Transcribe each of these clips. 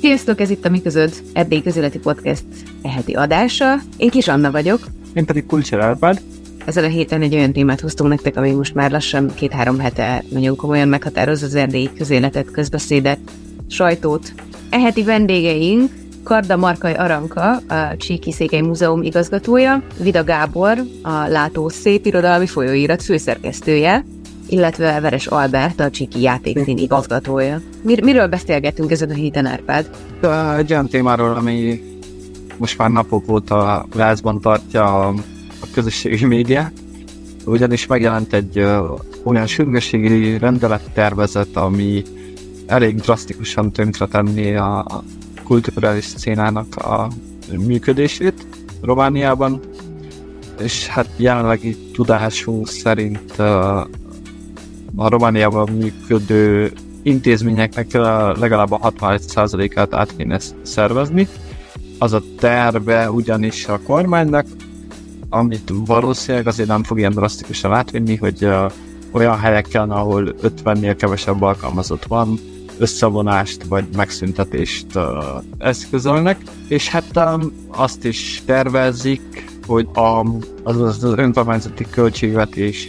Sziasztok, ez itt a Mi Közöd Erdély Közéleti Podcast eheti adása. Én Kis Anna vagyok. Én pedig Kulcsár Árpád. Ezen a héten egy olyan témát hoztunk nektek, ami most már lassan két-három hete nagyon komolyan meghatároz az erdélyi közéletet, közbeszédet, sajtót. Eheti vendégeink Karda Markaj Aranka, a Csíki Székely Múzeum igazgatója, Vida Gábor, a Látó Szép Irodalmi Folyóirat főszerkesztője, illetve Veres Albert, a Csiki játékszín igazgatója. Mir- miről beszélgetünk ezen a héten, Árpád? Egy olyan témáról, ami most már napok óta lázban tartja a, a közösségi médiát, ugyanis megjelent egy ö, olyan sürgősségi rendelettervezet, ami elég drasztikusan tönkretenni a, a kulturális szénának a működését Romániában, és hát jelenlegi tudásunk szerint uh, a Romániában működő intézményeknek legalább a 61%-át át kéne szervezni. Az a terve ugyanis a kormánynak, amit valószínűleg azért nem fog ilyen drasztikusan átvinni, hogy olyan helyeken, ahol 50-nél kevesebb alkalmazott van, összevonást vagy megszüntetést uh, eszközölnek, és hát um, azt is tervezik, hogy a, az, az önkormányzati költségvetés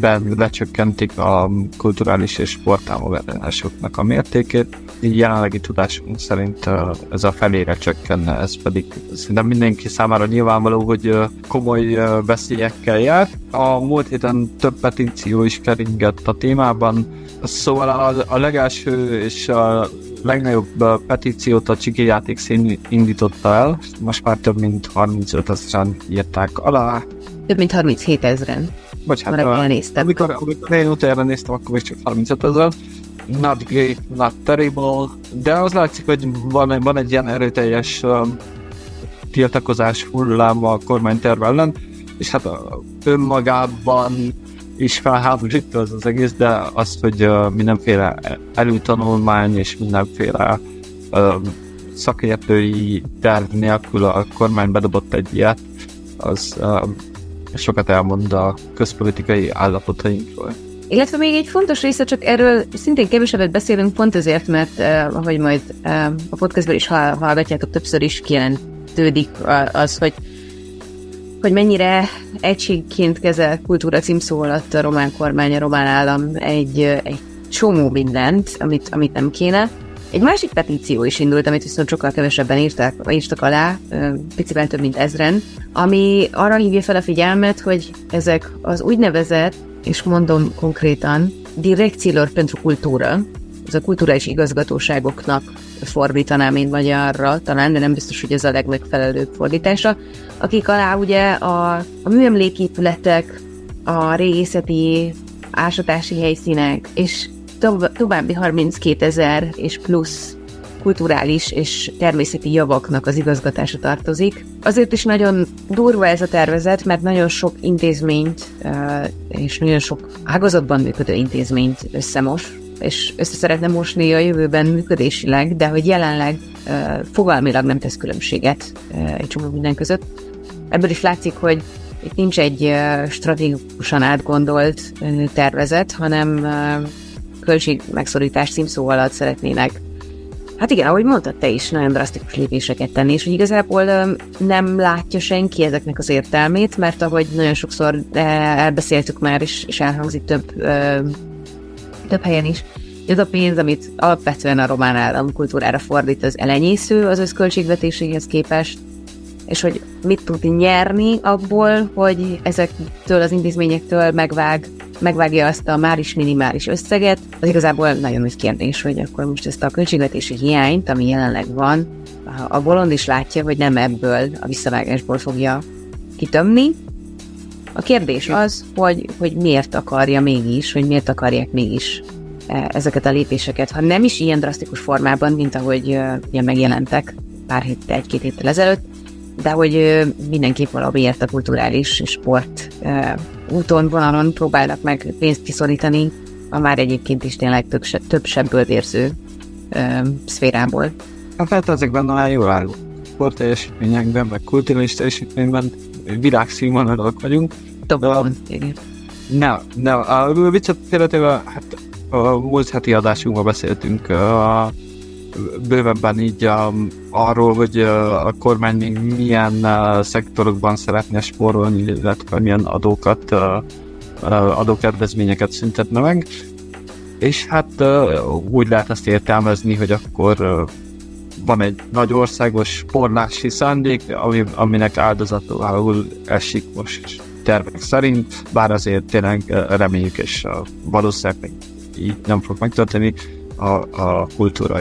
ben lecsökkentik a kulturális és sporttámogatásoknak a mértékét. Így jelenlegi tudásunk szerint ez a felére csökkenne, ez pedig szerintem mindenki számára nyilvánvaló, hogy komoly veszélyekkel jár. A múlt héten több petíció is keringett a témában, szóval a, a legelső és a legnagyobb petíciót a Csiki játékszín indította el, most már több mint 35 ezeren írták alá, több mint 37 ezeren. Bocsánat, Már néztem. Amikor, amikor én utána néztem, akkor még csak 35 ezer. Not great, not terrible, de az látszik, hogy van, van egy ilyen erőteljes um, tiltakozás hullám a kormányterv ellen, és hát uh, önmagában is felháborító az az egész, de az, hogy uh, mindenféle előtanulmány és mindenféle uh, szakértői terv nélkül a kormány bedobott egy ilyet, az uh, sokat elmond a közpolitikai állapotainkról. Illetve még egy fontos része, csak erről szintén kevesebbet beszélünk, pont ezért, mert uh, ahogy majd uh, a podcastban is hallgatjátok, többször is kijelentődik az, hogy hogy mennyire egységként kezel kultúra címszó alatt a román kormány, a román állam egy, egy csomó mindent, amit, amit nem kéne. Egy másik petíció is indult, amit viszont sokkal kevesebben írtak, írtak alá, picivel több mint ezren, ami arra hívja fel a figyelmet, hogy ezek az úgynevezett, és mondom konkrétan, Direcțiilor pentru Cultură, ez a kulturális igazgatóságoknak fordítanám én magyarra, talán, de nem biztos, hogy ez a legmegfelelőbb fordítása, akik alá ugye a, a műemléképületek, a régészeti ásatási helyszínek, és további 32 ezer és plusz kulturális és természeti javaknak az igazgatása tartozik. Azért is nagyon durva ez a tervezet, mert nagyon sok intézményt és nagyon sok ágazatban működő intézményt összemos, és össze szeretne mosni a jövőben működésileg, de hogy jelenleg fogalmilag nem tesz különbséget egy csomó minden között. Ebből is látszik, hogy itt nincs egy stratégikusan átgondolt tervezet, hanem költség megszorítás címszó alatt szeretnének. Hát igen, ahogy mondtad te is, nagyon drasztikus lépéseket tenni, és hogy igazából nem látja senki ezeknek az értelmét, mert ahogy nagyon sokszor elbeszéltük már, és, elhangzik több, több helyen is, ez a pénz, amit alapvetően a román állam kultúrára fordít, az elenyésző az összköltségvetéséhez képest, és hogy mit tud nyerni abból, hogy ezektől az intézményektől megvág, megvágja azt a már is minimális összeget, az igazából nagyon nagy kérdés, hogy akkor most ezt a költségvetési hiányt, ami jelenleg van, a bolond is látja, hogy nem ebből a visszavágásból fogja kitömni. A kérdés az, hogy, hogy miért akarja mégis, hogy miért akarják mégis e, ezeket a lépéseket, ha nem is ilyen drasztikus formában, mint ahogy ugye megjelentek pár héttel, egy-két héttel ezelőtt, de hogy mindenképp valamiért a kulturális sport úton, vonalon próbálnak meg pénzt kiszorítani a már egyébként is tényleg több, több sebből vérző szférából. Hát, hát ezekben nagyon jól álló sportteljesítményekben, meg kulturális teljesítményben világszínvonalak vagyunk. Dobban, Ne, ne, a viccet félretéve, hát a múlt heti adásunkban beszéltünk a bővebben így um, arról, hogy uh, a kormány még milyen uh, szektorokban szeretne spórolni, illetve milyen adókat, uh, uh, adókedvezményeket szüntetne meg. És hát uh, úgy lehet ezt értelmezni, hogy akkor uh, van egy nagy országos sporlási szándék, ami, aminek áldozatul esik most tervek szerint, bár azért tényleg reméljük, és valószínűleg így nem fog megtörténni a, a kultúra.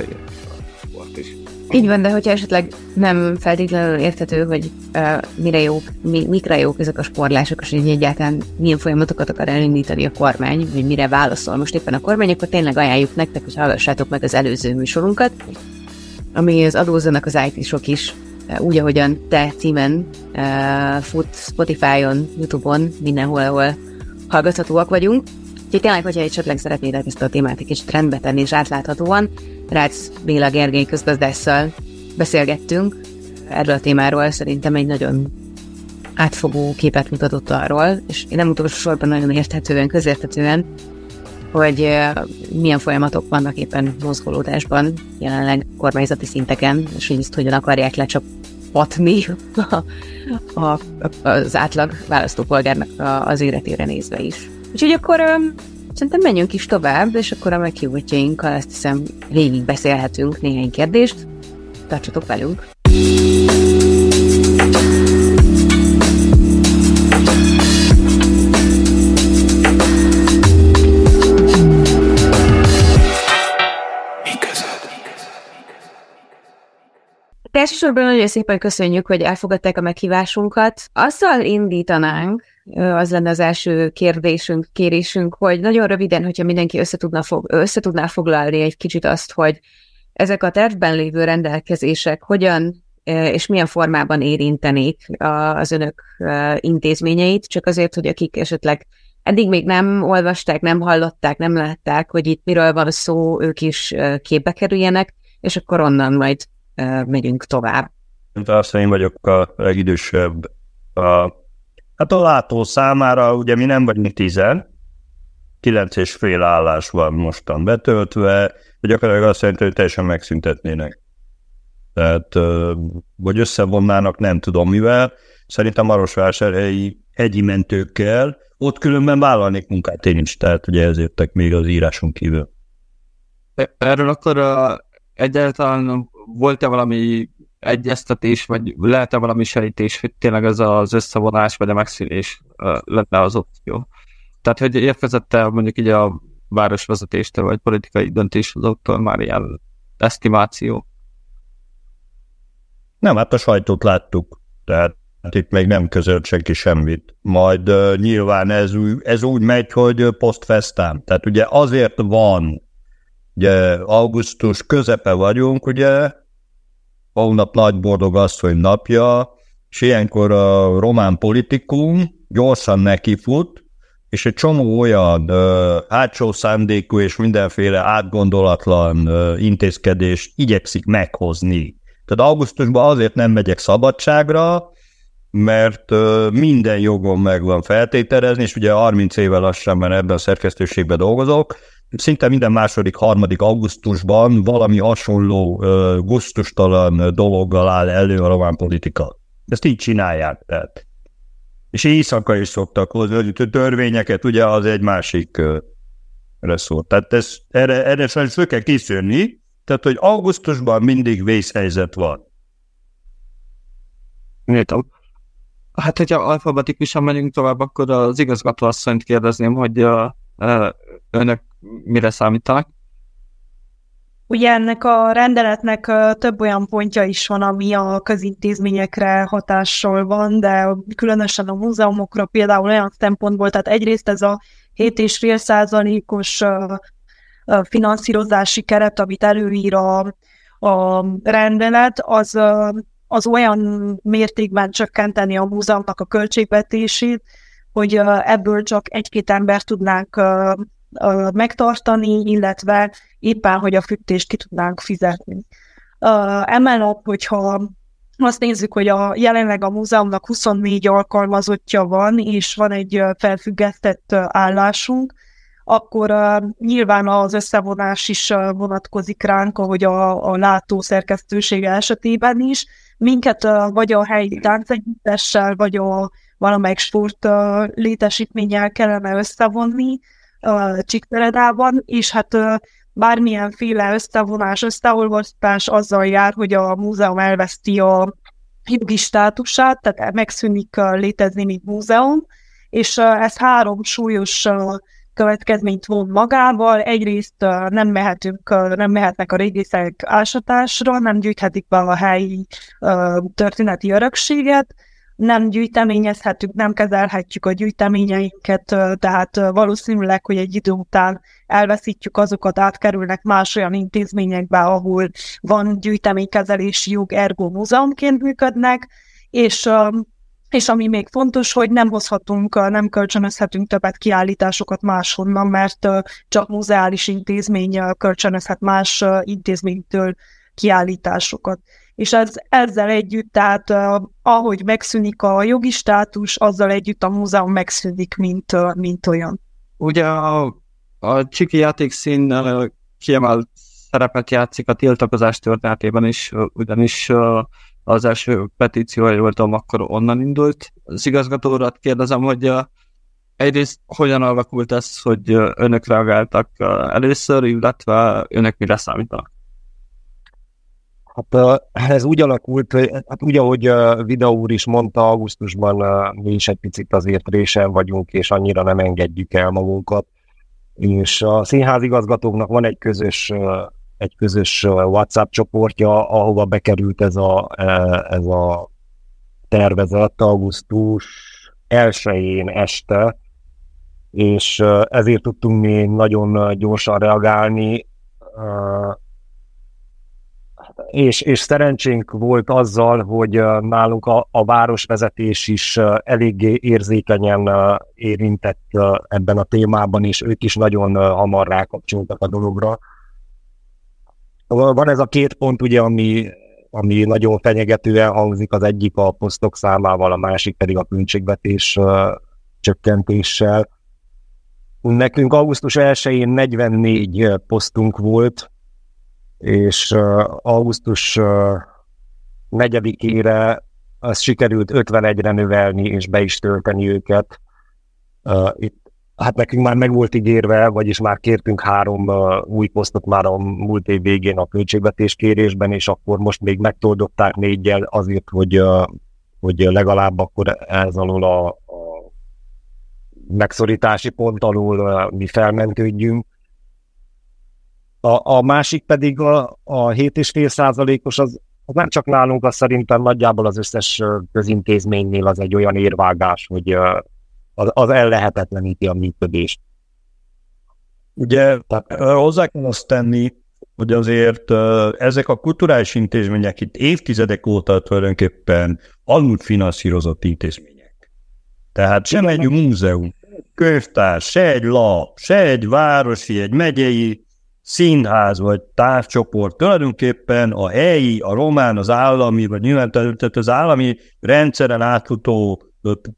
Így van, de hogyha esetleg nem feltétlenül érthető, hogy uh, mire jók, mi, mikre jók ezek a sporlások, és hogy egyáltalán milyen folyamatokat akar elindítani a kormány, vagy mire válaszol most éppen a kormány, akkor tényleg ajánljuk nektek, hogy hallgassátok meg az előző műsorunkat, ami az adózzanak az IT-sok is, úgy, ahogyan te címen uh, fut Spotify-on, Youtube-on, mindenhol, ahol hallgathatóak vagyunk. Úgyhogy tényleg, hogyha esetleg szeretnétek ezt a témát egy kicsit rendbe tenni és átláthatóan, Rácz Béla Gergely közgazdásszal beszélgettünk erről a témáról, szerintem egy nagyon átfogó képet mutatott arról, és én nem utolsó sorban nagyon érthetően, közérthetően, hogy milyen folyamatok vannak éppen mozgolódásban jelenleg kormányzati szinteken, és hogy ezt hogyan akarják lecsapatni a, a, az átlag választópolgárnak az életére nézve is. Úgyhogy akkor szerintem menjünk is tovább, és akkor a meghívottjainkkal azt hiszem végig beszélhetünk néhány kérdést. Tartsatok velünk! Elsősorban nagyon szépen köszönjük, hogy elfogadták a meghívásunkat. Azzal indítanánk, az lenne az első kérdésünk, kérésünk, hogy nagyon röviden, hogyha mindenki összetudna fog, összetudná foglalni egy kicsit azt, hogy ezek a tervben lévő rendelkezések hogyan és milyen formában érintenék az önök intézményeit, csak azért, hogy akik esetleg eddig még nem olvasták, nem hallották, nem látták, hogy itt miről van szó, ők is képbe kerüljenek, és akkor onnan majd megyünk tovább. Persze én vagyok a legidősebb. A, hát a látó számára ugye mi nem vagyunk tizen, kilenc és fél állás van mostan betöltve, hogy gyakorlatilag azt jelenti, hogy teljesen megszüntetnének. Tehát, vagy összevonnának, nem tudom mivel. Szerintem Marosvásárhelyi hegyi mentőkkel, ott különben vállalnék munkát én is, tehát ugye ezért még az íráson kívül. Erről akkor a, egyáltalán volt-e valami egyeztetés, vagy lehet-e valami sejtés, hogy tényleg ez az összevonás, vagy a megszűnés lenne az opció? Tehát, hogy érkezett-e mondjuk így a városvezetéstől, vagy politikai döntéshozóktól már ilyen esztimáció? Nem, hát a sajtót láttuk, tehát itt még nem közölt senki semmit. Majd uh, nyilván ez, ez úgy megy, hogy postfestán. Tehát ugye azért van Ugye augusztus közepe vagyunk, ugye, hónap nagy boldog asszony napja, és ilyenkor a román politikum gyorsan nekifut, és egy csomó olyan ö, hátsó szándékú és mindenféle átgondolatlan ö, intézkedést igyekszik meghozni. Tehát augusztusban azért nem megyek szabadságra, mert ö, minden jogom meg van feltételezni, és ugye 30 éve lassan, mert ebben a szerkesztőségben dolgozok, szinte minden második, harmadik augusztusban valami hasonló uh, gusztustalan dologgal áll elő a román politika. Ezt így csinálják. Tehát. És éjszaka is szoktak hozni, hogy törvényeket, ugye az egy másik reszort. Tehát ez, erre, erre fel kell készülni, tehát hogy augusztusban mindig vészhelyzet van. Értem. Hát, hogyha alfabetikusan megyünk tovább, akkor az igazgatóasszonyt kérdezném, hogy a, a, önök mire számítanak? Ugye ennek a rendeletnek több olyan pontja is van, ami a közintézményekre hatással van, de különösen a múzeumokra például olyan szempontból, tehát egyrészt ez a 7,5 százalékos finanszírozási keret, amit előír a, a rendelet, az, az olyan mértékben csökkenteni a múzeumnak a költségvetését, hogy ebből csak egy-két ember tudnánk megtartani, illetve éppen, hogy a fűtést ki tudnánk fizetni. Emellett, hogyha azt nézzük, hogy a, jelenleg a múzeumnak 24 alkalmazottja van, és van egy felfüggesztett állásunk, akkor uh, nyilván az összevonás is uh, vonatkozik ránk, ahogy a, a látó szerkesztősége esetében is. Minket uh, vagy a helyi táncegyüttessel, vagy a valamelyik sport uh, létesítménnyel kellene összevonni uh, Csíkteredában, és hát uh, bármilyenféle összevonás, összeolvasztás azzal jár, hogy a múzeum elveszti a jogi státusát, tehát megszűnik létezni, mint múzeum, és ez három súlyos következményt von magával. Egyrészt nem mehetünk, nem mehetnek a régészek ásatásra, nem gyűjthetik be a helyi történeti örökséget, nem gyűjteményezhetünk, nem kezelhetjük a gyűjteményeinket, tehát valószínűleg, hogy egy idő után elveszítjük azokat, átkerülnek más olyan intézményekbe, ahol van gyűjteménykezelési jog, ergo múzeumként működnek, és és ami még fontos, hogy nem hozhatunk, nem kölcsönözhetünk többet kiállításokat máshonnan, mert csak muzeális intézmény kölcsönözhet más intézménytől kiállításokat és ez, ezzel együtt, tehát ahogy megszűnik a jogi státus, azzal együtt a múzeum megszűnik, mint, mint olyan. Ugye a, a csiki játékszín kiemelt szerepet játszik a tiltakozás történetében is, ugyanis az első petíció, hogy voltam, akkor onnan indult. Az igazgatórat kérdezem, hogy egyrészt hogyan alakult ez, hogy önök reagáltak először, illetve önök mire számítanak? Hát ez úgy alakult, hát úgy, ahogy Vida úr is mondta, augusztusban mi is egy picit azért résen vagyunk, és annyira nem engedjük el magunkat. És a színházigazgatóknak van egy közös, egy közös WhatsApp csoportja, ahova bekerült ez a, ez a tervezet augusztus elsőjén este, és ezért tudtunk mi nagyon gyorsan reagálni és, és szerencsénk volt azzal, hogy nálunk a, a városvezetés is eléggé érzékenyen érintett ebben a témában, és ők is nagyon hamar rákapcsoltak a dologra. Van ez a két pont, ugye, ami, ami nagyon fenyegetően hangzik, az egyik a posztok számával, a másik pedig a költségvetés csökkentéssel. Nekünk augusztus 1-én 44 posztunk volt, és augusztus uh, 4-ére az sikerült 51-re növelni, és be is tölteni őket. Itt, hát nekünk már meg volt ígérve, vagyis már kértünk három új posztot már a múlt év végén a költségvetés kérésben, és akkor most még megtoldották négyel azért, hogy, hogy legalább akkor ez alól a, a megszorítási pont alól mi felmentődjünk a, a másik pedig a, a 7,5 százalékos, az, az nem csak nálunk, az szerintem nagyjából az összes közintézménynél az egy olyan érvágás, hogy az, az ellehetetleníti a működést. Ugye hozzá kell azt tenni, hogy azért ezek a kulturális intézmények itt évtizedek óta tulajdonképpen alul finanszírozott intézmények. Tehát sem egy múzeum, könyvtár, se egy lap, se egy városi, egy megyei színház vagy tárcsoport tulajdonképpen a helyi, a román, az állami, vagy nyilván tehát az állami rendszeren átfutó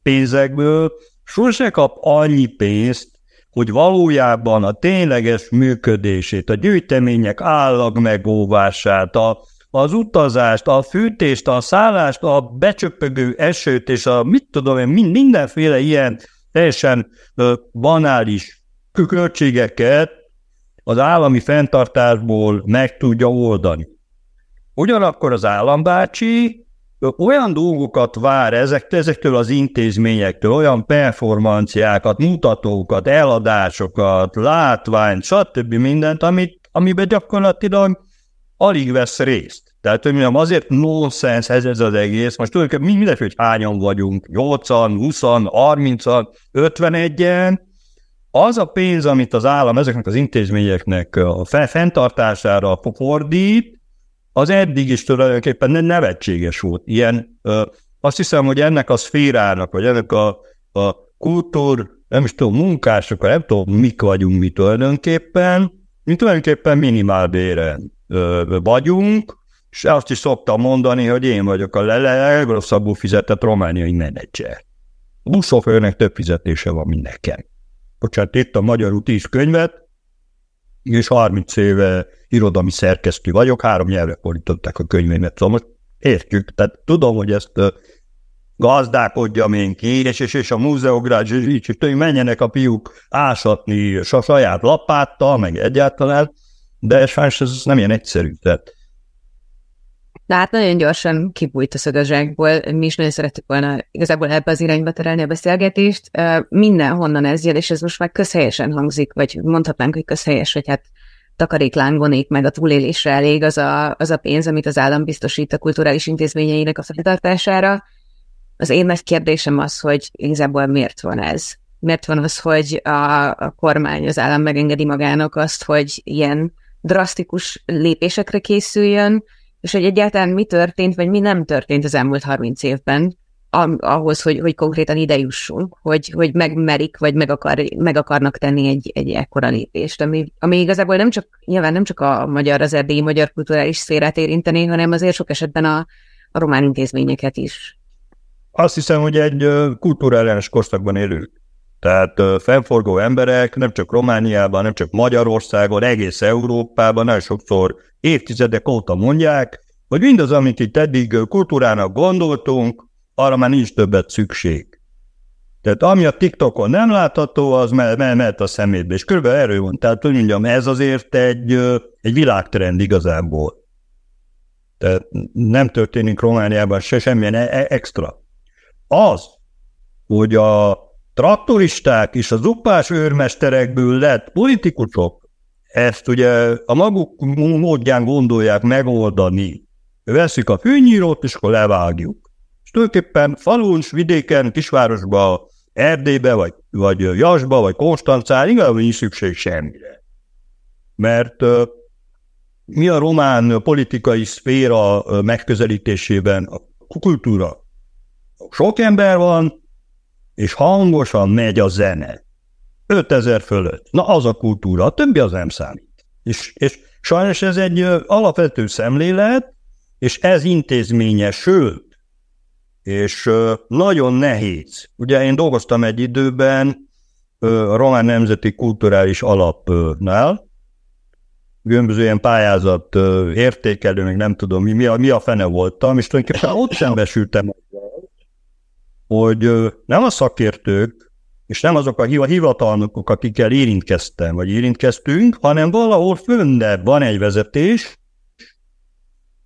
pénzekből. Sose kap annyi pénzt, hogy valójában a tényleges működését, a gyűjtemények állag megóvását, a, az utazást, a fűtést, a szállást, a becsöpögő esőt, és a mit tudom én, mindenféle ilyen teljesen banális költségeket az állami fenntartásból meg tudja oldani. Ugyanakkor az állambácsi olyan dolgokat vár ezek, ezektől az intézményektől, olyan performanciákat, mutatókat, eladásokat, látványt, stb. mindent, amit, amiben gyakorlatilag alig vesz részt. Tehát, hogy mondjam, azért nonsens ez, ez az egész. Most tulajdonképpen mindegy, hogy hányan vagyunk, 8-an, 20 30-an, 51-en, az a pénz, amit az állam ezeknek az intézményeknek a fenntartására fordít, az eddig is tulajdonképpen nevetséges volt. Ilyen, ö, azt hiszem, hogy ennek a szférának, vagy ennek a, a kultúr, nem is tudom, munkások, nem tudom, mik vagyunk mi tulajdonképpen, mi tulajdonképpen minimálbéren ö, vagyunk, és azt is szoktam mondani, hogy én vagyok a legrosszabbul fizetett romániai menedzser. A buszsofőrnek több fizetése van, mint nekem. Bocsánat, itt a magyarul 10 könyvet, és 30 éve irodalmi szerkesztő vagyok, három nyelvre fordították a könyveimet, szóval most értjük, tehát tudom, hogy ezt gazdálkodjam én ki, és, és, és a múzeogrács, és így, és menjenek a fiúk ásatni a saját lapáttal, meg egyáltalán, de sajnos ez nem ilyen egyszerű. Tehát de hát nagyon gyorsan kibújt a szögezsákból, mi is nagyon szerettük volna igazából ebbe az irányba terelni a beszélgetést. Mindenhonnan ez jön, és ez most már közhelyesen hangzik, vagy mondhatnánk, hogy közhelyes, hogy hát takaréklángonék meg a túlélésre elég az a, az a pénz, amit az állam biztosít a kulturális intézményeinek a fenntartására. Az én nagy kérdésem az, hogy igazából miért van ez? Miért van az, hogy a, a kormány, az állam megengedi magának azt, hogy ilyen drasztikus lépésekre készüljön, és hogy egyáltalán mi történt, vagy mi nem történt az elmúlt 30 évben, ahhoz, hogy, hogy konkrétan ide jussunk, hogy, hogy megmerik, vagy meg, akar, meg akarnak tenni egy, egy ekkora lépést, ami, ami igazából nem csak, nyilván nem csak a magyar, az erdélyi magyar kulturális szférát érinteni, hanem azért sok esetben a, a román intézményeket is. Azt hiszem, hogy egy kulturális korszakban élünk. Tehát fennforgó emberek nem csak Romániában, nem csak Magyarországon, egész Európában nagyon sokszor évtizedek óta mondják, hogy mindaz, amit itt eddig kultúrának gondoltunk, arra már nincs többet szükség. Tehát ami a TikTokon nem látható, az mehet a szemétbe, és körülbelül erről van. Tehát, hogy mondjam, ez azért egy, egy világtrend igazából. Tehát nem történik Romániában se semmilyen e-, e extra. Az, hogy a traktoristák és az upás őrmesterekből lett politikusok, ezt ugye a maguk módján gondolják megoldani. Veszük a fűnyírót, és akkor levágjuk. És tulajdonképpen falun, vidéken, kisvárosba, Erdélybe, vagy, vagy Jasba, vagy Konstancán igazából nincs szükség semmire. Mert mi a román politikai szféra megközelítésében a kultúra? Sok ember van, és hangosan megy a zene. 5000 fölött. Na, az a kultúra, a többi az nem számít. És, és sajnos ez egy alapvető szemlélet, és ez intézményesült, és nagyon nehéz. Ugye én dolgoztam egy időben a Román Nemzeti Kulturális Alapnál, különböző ilyen pályázat értékelő, még nem tudom, mi, mi, a, mi a fene voltam, és tulajdonképpen ott szembesültem hogy nem a szakértők, és nem azok a hivatalnokok, akikkel érintkeztem, vagy érintkeztünk, hanem valahol fönnebb van egy vezetés,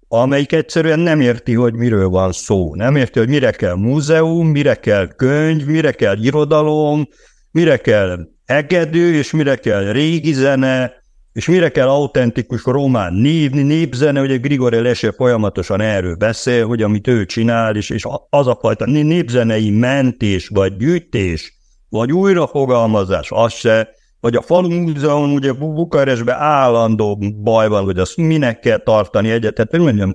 amelyik egyszerűen nem érti, hogy miről van szó. Nem érti, hogy mire kell múzeum, mire kell könyv, mire kell irodalom, mire kell egedő, és mire kell régi zene, és mire kell autentikus román név, népzene, ugye Grigori Lese folyamatosan erről beszél, hogy amit ő csinál, és, és az a fajta népzenei mentés, vagy gyűjtés, vagy újrafogalmazás, az se, vagy a falu múzeum, ugye Bukarestben állandó baj van, hogy azt minek kell tartani egyet. Tehát mondjam,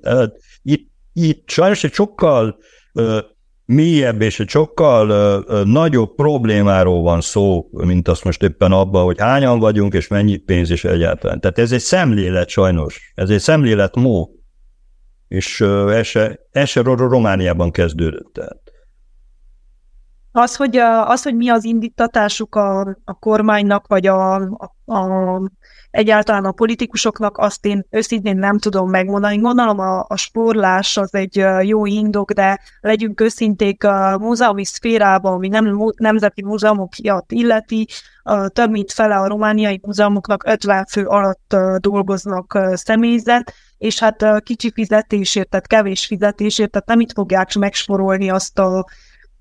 itt, itt sajnos egy sokkal mélyebb és egy sokkal nagyobb problémáról van szó, mint azt most éppen abban, hogy hányan vagyunk, és mennyi pénz is egyáltalán. Tehát ez egy szemlélet sajnos, ez egy szemlélet mó, és ö, ez se, ez se Romániában kezdődött. Tehát. Az, hogy, az, hogy mi az indítatásuk a, a kormánynak, vagy a, a egyáltalán a politikusoknak azt én őszintén nem tudom megmondani. Gondolom a, a sporlás az egy jó indok, de legyünk őszinték a múzeumi szférában, ami nem nemzeti múzeumok miatt illeti, több mint fele a romániai múzeumoknak 50 fő alatt dolgoznak személyzet, és hát kicsi fizetésért, tehát kevés fizetésért, tehát nem itt fogják megsporolni azt a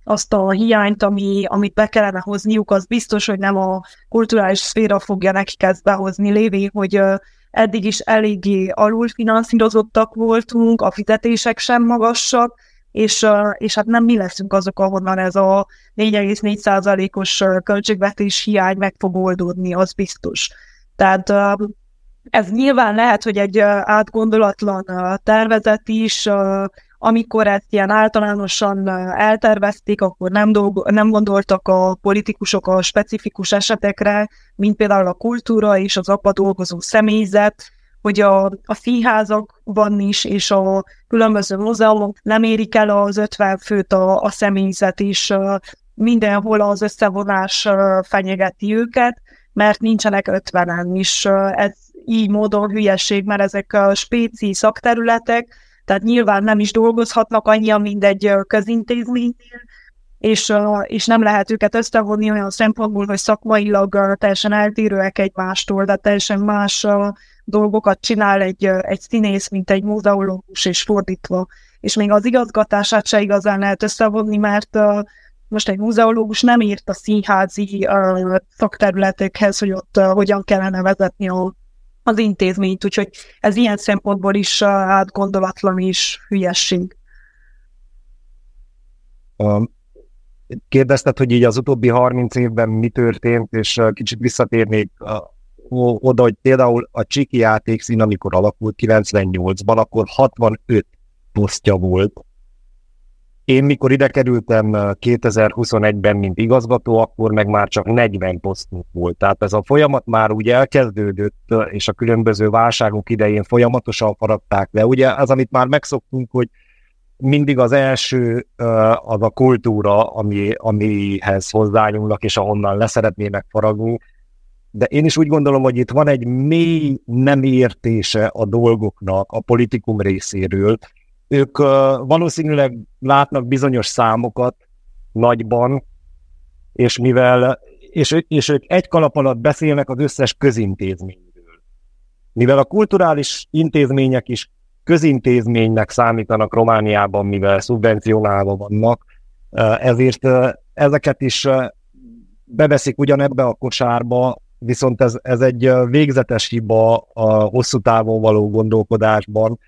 azt a hiányt, ami, amit be kellene hozniuk, az biztos, hogy nem a kulturális szféra fogja nekik ezt behozni, lévén, hogy eddig is eléggé alulfinanszírozottak voltunk, a fizetések sem magasak, és, és hát nem mi leszünk azok, ahonnan ez a 4,4%-os költségvetés hiány meg fog oldódni, az biztos. Tehát ez nyilván lehet, hogy egy átgondolatlan tervezet is, amikor ezt ilyen általánosan eltervezték, akkor nem, dolgo, nem gondoltak a politikusok a specifikus esetekre, mint például a kultúra és az abba dolgozó személyzet, hogy a, a színházakban is és a különböző múzeumok nem érik el az 50 főt a, a személyzet, és mindenhol az összevonás fenyegeti őket, mert nincsenek ötvenen is. Ez így módon hülyeség, mert ezek a spéci szakterületek, tehát nyilván nem is dolgozhatnak annyian, mint egy közintézménynél, és, és nem lehet őket összevonni olyan szempontból, hogy szakmailag teljesen eltérőek egymástól, de teljesen más dolgokat csinál egy, egy színész, mint egy múzeológus, és fordítva. És még az igazgatását se igazán lehet összevonni, mert most egy múzeológus nem írt a színházi szakterületekhez, hogy ott hogyan kellene vezetni a, az intézményt, úgyhogy ez ilyen szempontból is átgondolatlan és hülyesség. Kérdezted, hogy így az utóbbi 30 évben mi történt, és kicsit visszatérnék oda, hogy például a Csiki játékszín, amikor alakult 98-ban, akkor 65 posztja volt. Én mikor ide kerültem 2021-ben, mint igazgató, akkor meg már csak 40 posztunk volt. Tehát ez a folyamat már úgy elkezdődött, és a különböző válságok idején folyamatosan faragták le. Ugye az, amit már megszoktunk, hogy mindig az első az a kultúra, ami, amihez hozzányúlnak, és ahonnan leszeretnének faragni. De én is úgy gondolom, hogy itt van egy mély nem értése a dolgoknak a politikum részéről. Ők valószínűleg látnak bizonyos számokat nagyban, és mivel és, és ők egy kalap alatt beszélnek az összes közintézményről. Mivel a kulturális intézmények is közintézménynek számítanak Romániában, mivel szubvencionálva vannak, ezért ezeket is beveszik ugyanebbe a kosárba, viszont ez, ez egy végzetes hiba a hosszú távon való gondolkodásban,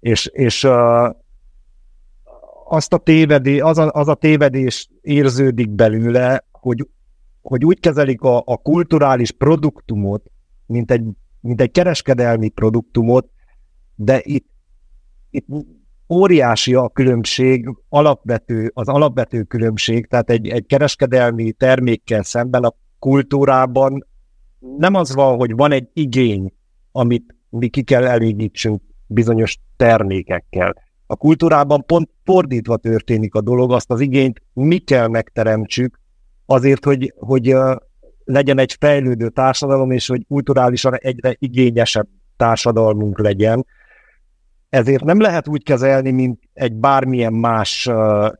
és, és azt a tévedé, az, a, az a tévedés érződik belőle, hogy, hogy úgy kezelik a, a kulturális produktumot, mint egy, mint egy kereskedelmi produktumot, de itt, itt óriási a különbség, alapvető, az alapvető különbség, tehát egy, egy kereskedelmi termékkel szemben a kultúrában nem az van, hogy van egy igény, amit mi ki kell elégítsünk bizonyos termékekkel. A kultúrában pont fordítva történik a dolog, azt az igényt mi kell megteremtsük azért, hogy, hogy legyen egy fejlődő társadalom, és hogy kulturálisan egyre igényesebb társadalmunk legyen. Ezért nem lehet úgy kezelni, mint egy bármilyen más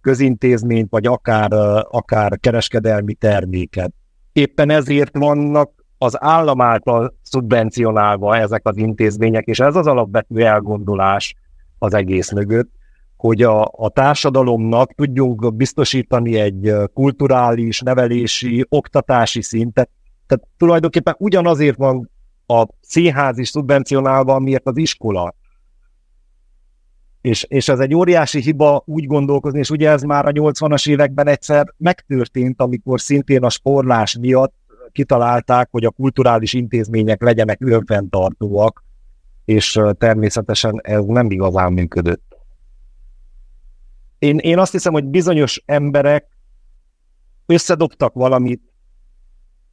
közintézményt, vagy akár, akár kereskedelmi terméket. Éppen ezért vannak az állam által szubvencionálva ezek az intézmények, és ez az alapvető elgondolás az egész mögött, hogy a, a társadalomnak tudjunk biztosítani egy kulturális, nevelési, oktatási szintet. Tehát tulajdonképpen ugyanazért van a színház is szubvencionálva, miért az iskola. És, és ez egy óriási hiba úgy gondolkozni, és ugye ez már a 80-as években egyszer megtörtént, amikor szintén a sporlás miatt kitalálták, hogy a kulturális intézmények legyenek önfenntartóak, és természetesen ez nem igazán működött. Én, én azt hiszem, hogy bizonyos emberek összedobtak valamit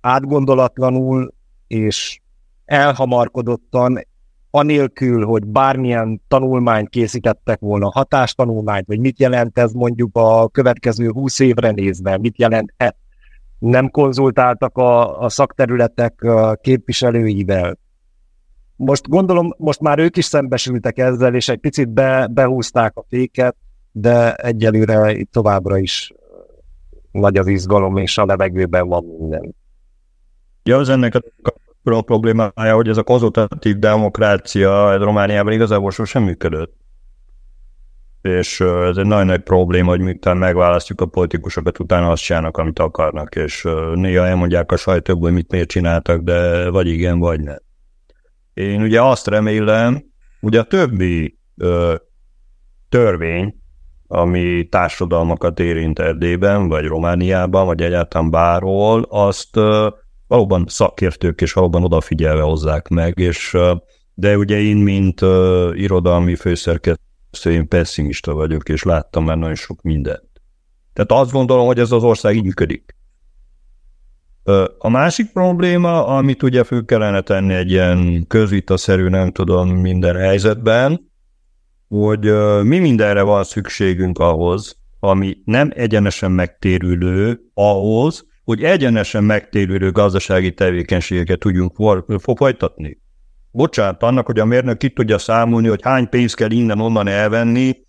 átgondolatlanul és elhamarkodottan, anélkül, hogy bármilyen tanulmányt készítettek volna, hatástanulmányt, vagy mit jelent ez mondjuk a következő húsz évre nézve, mit jelent ez nem konzultáltak a, a szakterületek képviselőivel. Most gondolom, most már ők is szembesültek ezzel, és egy picit be, behúzták a féket, de egyelőre továbbra is nagy az izgalom, és a levegőben van minden. Ja, az ennek a problémája, hogy ez a konzultatív demokrácia Romániában igazából sosem működött és ez egy nagyon nagy probléma, hogy miután megválasztjuk a politikusokat, utána azt csinálnak, amit akarnak, és néha elmondják a sajtóból, hogy mit miért csináltak, de vagy igen, vagy nem. Én ugye azt remélem, ugye a többi ö, törvény, ami társadalmakat érint Erdélyben, vagy Romániában, vagy egyáltalán bárhol, azt ö, valóban szakértők és valóban odafigyelve hozzák meg, és ö, de ugye én, mint ö, irodalmi főszerkesztő, én pessimista vagyok, és láttam már nagyon sok mindent. Tehát azt gondolom, hogy ez az ország így működik. A másik probléma, amit ugye fő kellene tenni egy ilyen közvitaszerű, nem tudom, minden helyzetben, hogy mi mindenre van szükségünk ahhoz, ami nem egyenesen megtérülő ahhoz, hogy egyenesen megtérülő gazdasági tevékenységeket tudjunk folytatni. Bocsánat, annak, hogy a mérnök ki tudja számolni, hogy hány pénzt kell innen-onnan elvenni,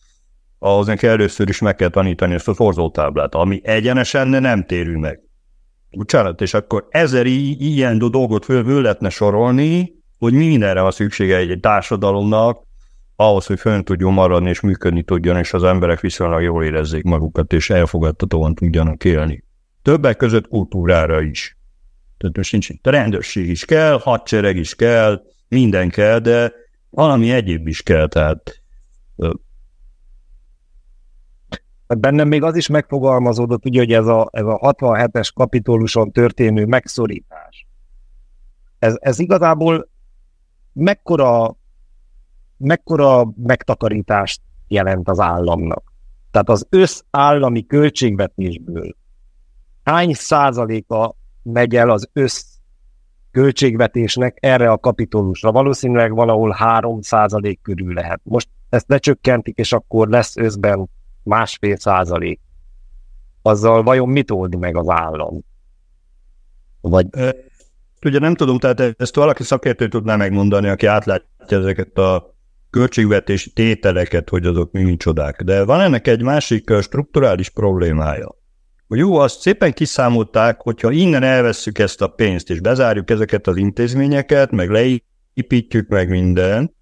ahhoz neki először is meg kell tanítani ezt a szorzótáblát, ami egyenesen nem térül meg. Bocsánat, és akkor ezer ilyen dolgot föl, föl lehetne sorolni, hogy mindenre van szüksége egy társadalomnak, ahhoz, hogy fönn tudjon maradni és működni tudjon, és az emberek viszonylag jól érezzék magukat, és elfogadhatóan tudjanak élni. Többek között kultúrára is. Tehát most nincs rendőrség is kell, hadsereg is kell, minden kell, de valami egyéb is kell, tehát Hát bennem még az is megfogalmazódott, ugye, hogy ez a, ez a 67-es kapitoluson történő megszorítás. Ez, ez igazából mekkora, mekkora megtakarítást jelent az államnak. Tehát az összállami költségvetésből hány százaléka megy el az össz költségvetésnek erre a kapitolusra? Valószínűleg valahol 3 százalék körül lehet. Most ezt lecsökkentik, és akkor lesz összben másfél százalék. Azzal vajon mit old meg az állam? Vagy... Ugye nem tudom, tehát ezt valaki szakértő tudná megmondani, aki átlátja ezeket a költségvetési tételeket, hogy azok mi micsodák. De van ennek egy másik strukturális problémája. Hogy jó, azt szépen kiszámolták, hogyha innen elvesszük ezt a pénzt, és bezárjuk ezeket az intézményeket, meg leépítjük meg minden,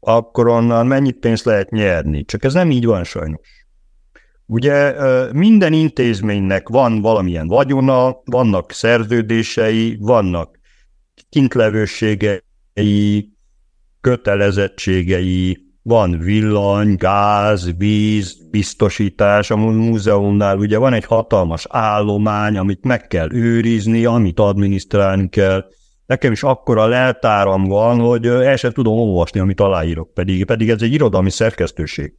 akkor onnan mennyit pénzt lehet nyerni. Csak ez nem így van sajnos. Ugye minden intézménynek van valamilyen vagyona, vannak szerződései, vannak kintlevőségei, kötelezettségei, van villany, gáz, víz, biztosítás, a múzeumnál ugye van egy hatalmas állomány, amit meg kell őrizni, amit adminisztrálni kell. Nekem is akkora leltáram van, hogy el sem tudom olvasni, amit aláírok, pedig, pedig ez egy irodalmi szerkesztőség.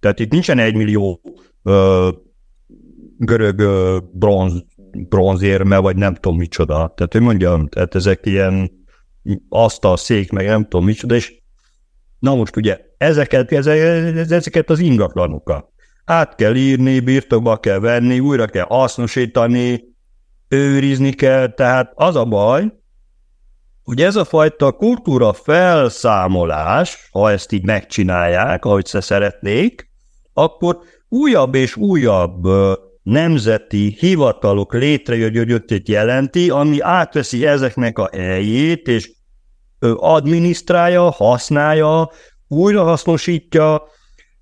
Tehát itt nincsen egy millió ö, görög ö, bronz, bronzérme, vagy nem tudom micsoda. Tehát, hogy mondjam, tehát ezek ilyen asztal, szék, meg nem tudom micsoda, és na most ugye ezeket, ezeket az ingatlanokat át kell írni, birtokba kell venni, újra kell hasznosítani, őrizni kell, tehát az a baj, hogy ez a fajta kultúra felszámolás, ha ezt így megcsinálják, ahogy se szeretnék, akkor újabb és újabb nemzeti hivatalok létrejöttét jelenti, ami átveszi ezeknek a helyét, és adminisztrálja, használja, újrahasznosítja,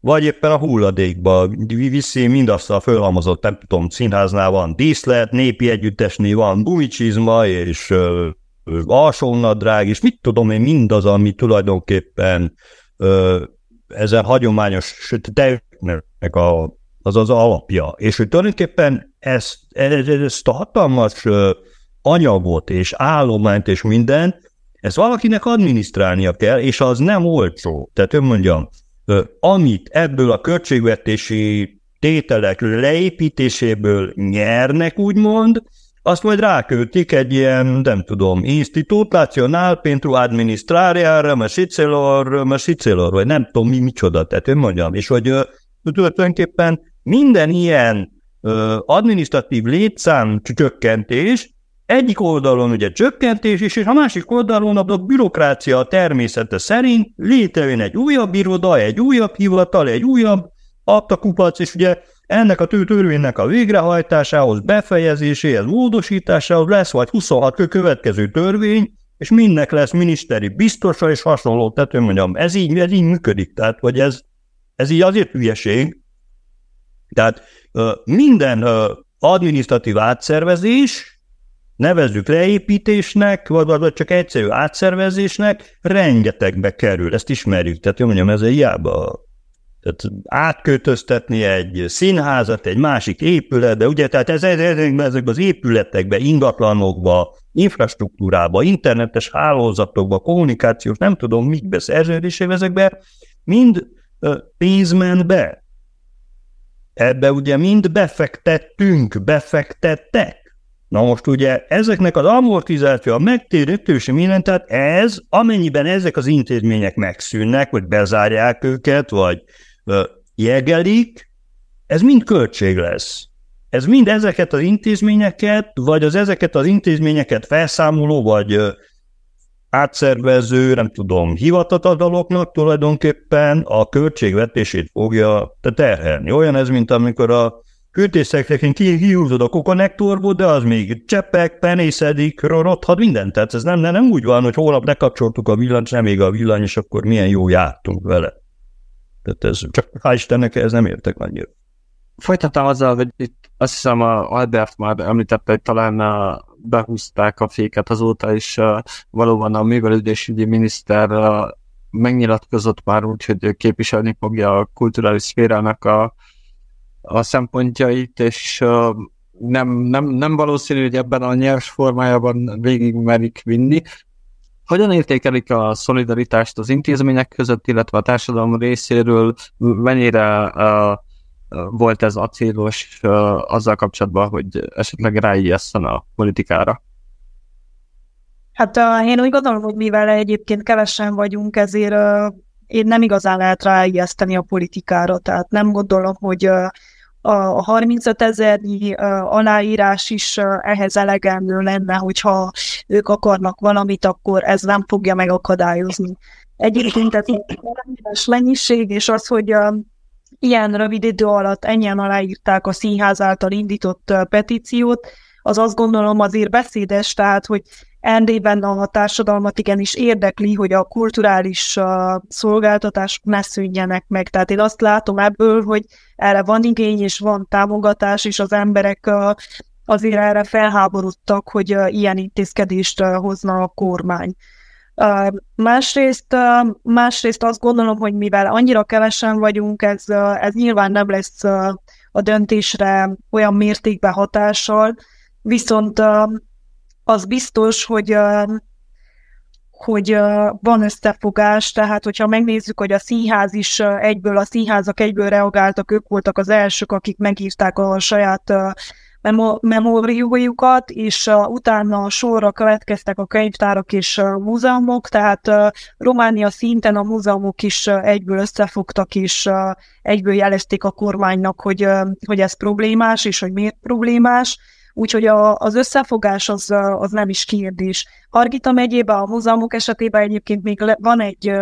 vagy éppen a hulladékba viszi mindazt a fölhalmozott, nem tudom, színháznál van díszlet, népi együttesnél van gumicsizma, és alsónadrág, és mit tudom én, mindaz, ami tulajdonképpen ö, ezen hagyományos tehetnek a, az az alapja. És hogy tulajdonképpen ezt, ezt a hatalmas anyagot és állományt és minden, ezt valakinek adminisztrálnia kell, és az nem olcsó. Tehát ön mondjam, amit ebből a költségvetési tételek leépítéséből nyernek, úgymond, azt majd ráköltik egy ilyen, nem tudom, Institut Nacional pentru Administrarea Rămășițelor, Rămășițelor, vagy nem tudom mi, micsoda, tehát én mondjam, és hogy tulajdonképpen minden ilyen ö, administratív létszám csökkentés, egyik oldalon ugye csökkentés is, és a másik oldalon a bürokrácia a természete szerint létrejön egy újabb iroda, egy újabb hivatal, egy újabb aktakupac, és ugye ennek a törvénynek a végrehajtásához, befejezéséhez, módosításához lesz vagy 26 következő törvény, és mindnek lesz miniszteri biztosa és hasonló, tehát mondjam, ez így, ez így működik, tehát vagy ez, ez így azért hülyeség, tehát minden adminisztratív átszervezés, nevezzük leépítésnek, vagy, vagy csak egyszerű átszervezésnek, rengetegbe kerül, ezt ismerjük, tehát mondjam, ez egy hiába tehát átköltöztetni egy színházat egy másik épületbe, ugye, tehát ez, ezekben, ezekben az épületekben, ingatlanokba, infrastruktúrába, internetes hálózatokba, kommunikációs, nem tudom mikbe, szerződésébe, ezekbe mind pénz ment be. Ebbe ugye mind befektettünk, befektettek. Na most ugye ezeknek az amortizáció, a megtérítősi minden, tehát ez, amennyiben ezek az intézmények megszűnnek, vagy bezárják őket, vagy jegelik, ez mind költség lesz. Ez mind ezeket az intézményeket, vagy az ezeket az intézményeket felszámoló, vagy átszervező, nem tudom, hivatatadaloknak tulajdonképpen a költségvetését fogja terhelni. Olyan ez, mint amikor a fűtészeknek kihúzod a kokonnektorból, de az még cseppek, penészedik, rothad mindent. Tehát ez nem, nem úgy van, hogy holnap lekapcsoltuk a villanyt, nem még a villany, és akkor milyen jó jártunk vele. Tehát ez csak hál' Istennek ez nem értek annyira. Folytattam azzal, hogy itt azt hiszem a Albert már említette, hogy talán a, behúzták a féket azóta, és valóban a művelődésügyi miniszter megnyilatkozott már úgy, hogy képviselni fogja a kulturális szférának a, a szempontjait, és nem, nem, nem valószínű, hogy ebben a nyers formájában végig merik vinni. Hogyan értékelik a szolidaritást az intézmények között, illetve a társadalom részéről, mennyire uh, volt ez acélos uh, azzal kapcsolatban, hogy esetleg ráijesszen a politikára? Hát uh, én úgy gondolom, hogy mivel egyébként kevesen vagyunk, ezért uh, én nem igazán lehet ráijeszteni a politikára, tehát nem gondolom, hogy uh, a 35 ezernyi aláírás is ehhez elegendő lenne, hogyha ők akarnak valamit, akkor ez nem fogja megakadályozni. Egyébként ez a mennyiség, és az, hogy ilyen rövid idő alatt ennyien aláírták a színház által indított petíciót, az azt gondolom azért beszédes, tehát, hogy Endében a társadalmat igenis érdekli, hogy a kulturális uh, szolgáltatások ne szűnjenek meg. Tehát én azt látom ebből, hogy erre van igény és van támogatás, és az emberek uh, azért erre felháborodtak, hogy uh, ilyen intézkedést uh, hozna a kormány. Uh, másrészt, uh, másrészt azt gondolom, hogy mivel annyira kevesen vagyunk, ez, ez nyilván nem lesz a döntésre olyan mértékben hatással, viszont az biztos, hogy hogy van összefogás, tehát hogyha megnézzük, hogy a színház is egyből, a színházak egyből reagáltak, ők voltak az elsők, akik megírták a saját memóriujukat, és utána sorra következtek a könyvtárak és múzeumok, tehát Románia szinten a múzeumok is egyből összefogtak, és egyből jelezték a kormánynak, hogy, hogy ez problémás, és hogy miért problémás, Úgyhogy a, az összefogás az, az nem is kérdés. Hargita megyében, a múzeumok esetében egyébként még le, van egy,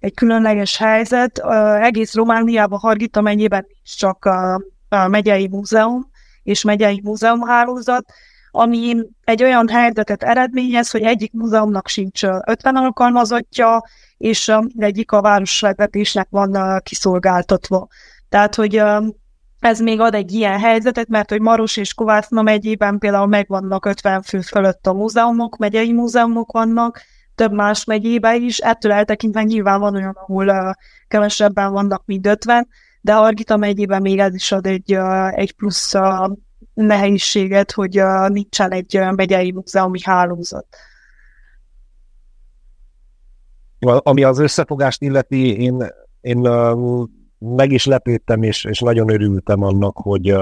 egy különleges helyzet. Egész Romániában, Hargita megyében nincs csak a, a megyei múzeum és megyei múzeumhálózat, ami egy olyan helyzetet eredményez, hogy egyik múzeumnak sincs 50 alkalmazottja, és egyik a városvezetésnek van kiszolgáltatva. Tehát, hogy ez még ad egy ilyen helyzetet, mert hogy Maros és Kovászna megyében például megvannak 50 fő fölött a múzeumok, megyei múzeumok vannak, több más megyében is, ettől eltekintve nyilván van olyan, ahol uh, kevesebben vannak, mint 50, de Argita megyében még ez is ad egy, uh, egy plusz uh, nehézséget, hogy uh, nincsen egy uh, megyei múzeumi hálózat. Ami az összefogást illeti, én, én uh, meg is lepődtem, és, és nagyon örültem annak, hogy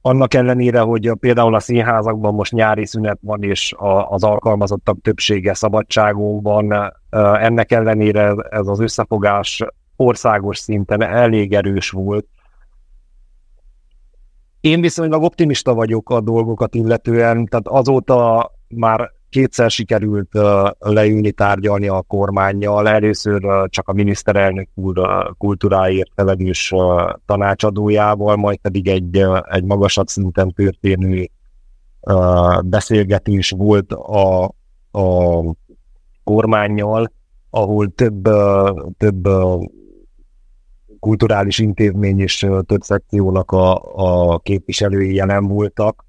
annak ellenére, hogy például a színházakban most nyári szünet van, és a, az alkalmazottak többsége szabadságon van, ennek ellenére ez az összefogás országos szinten elég erős volt. Én viszonylag optimista vagyok a dolgokat illetően, tehát azóta már kétszer sikerült leülni tárgyalni a kormányjal. Először csak a miniszterelnök úr kultúráért felelős tanácsadójával, majd pedig egy, egy magasabb szinten történő beszélgetés volt a, a kormányjal, ahol több, több kulturális intézmény és több szekciónak a, a képviselői jelen voltak.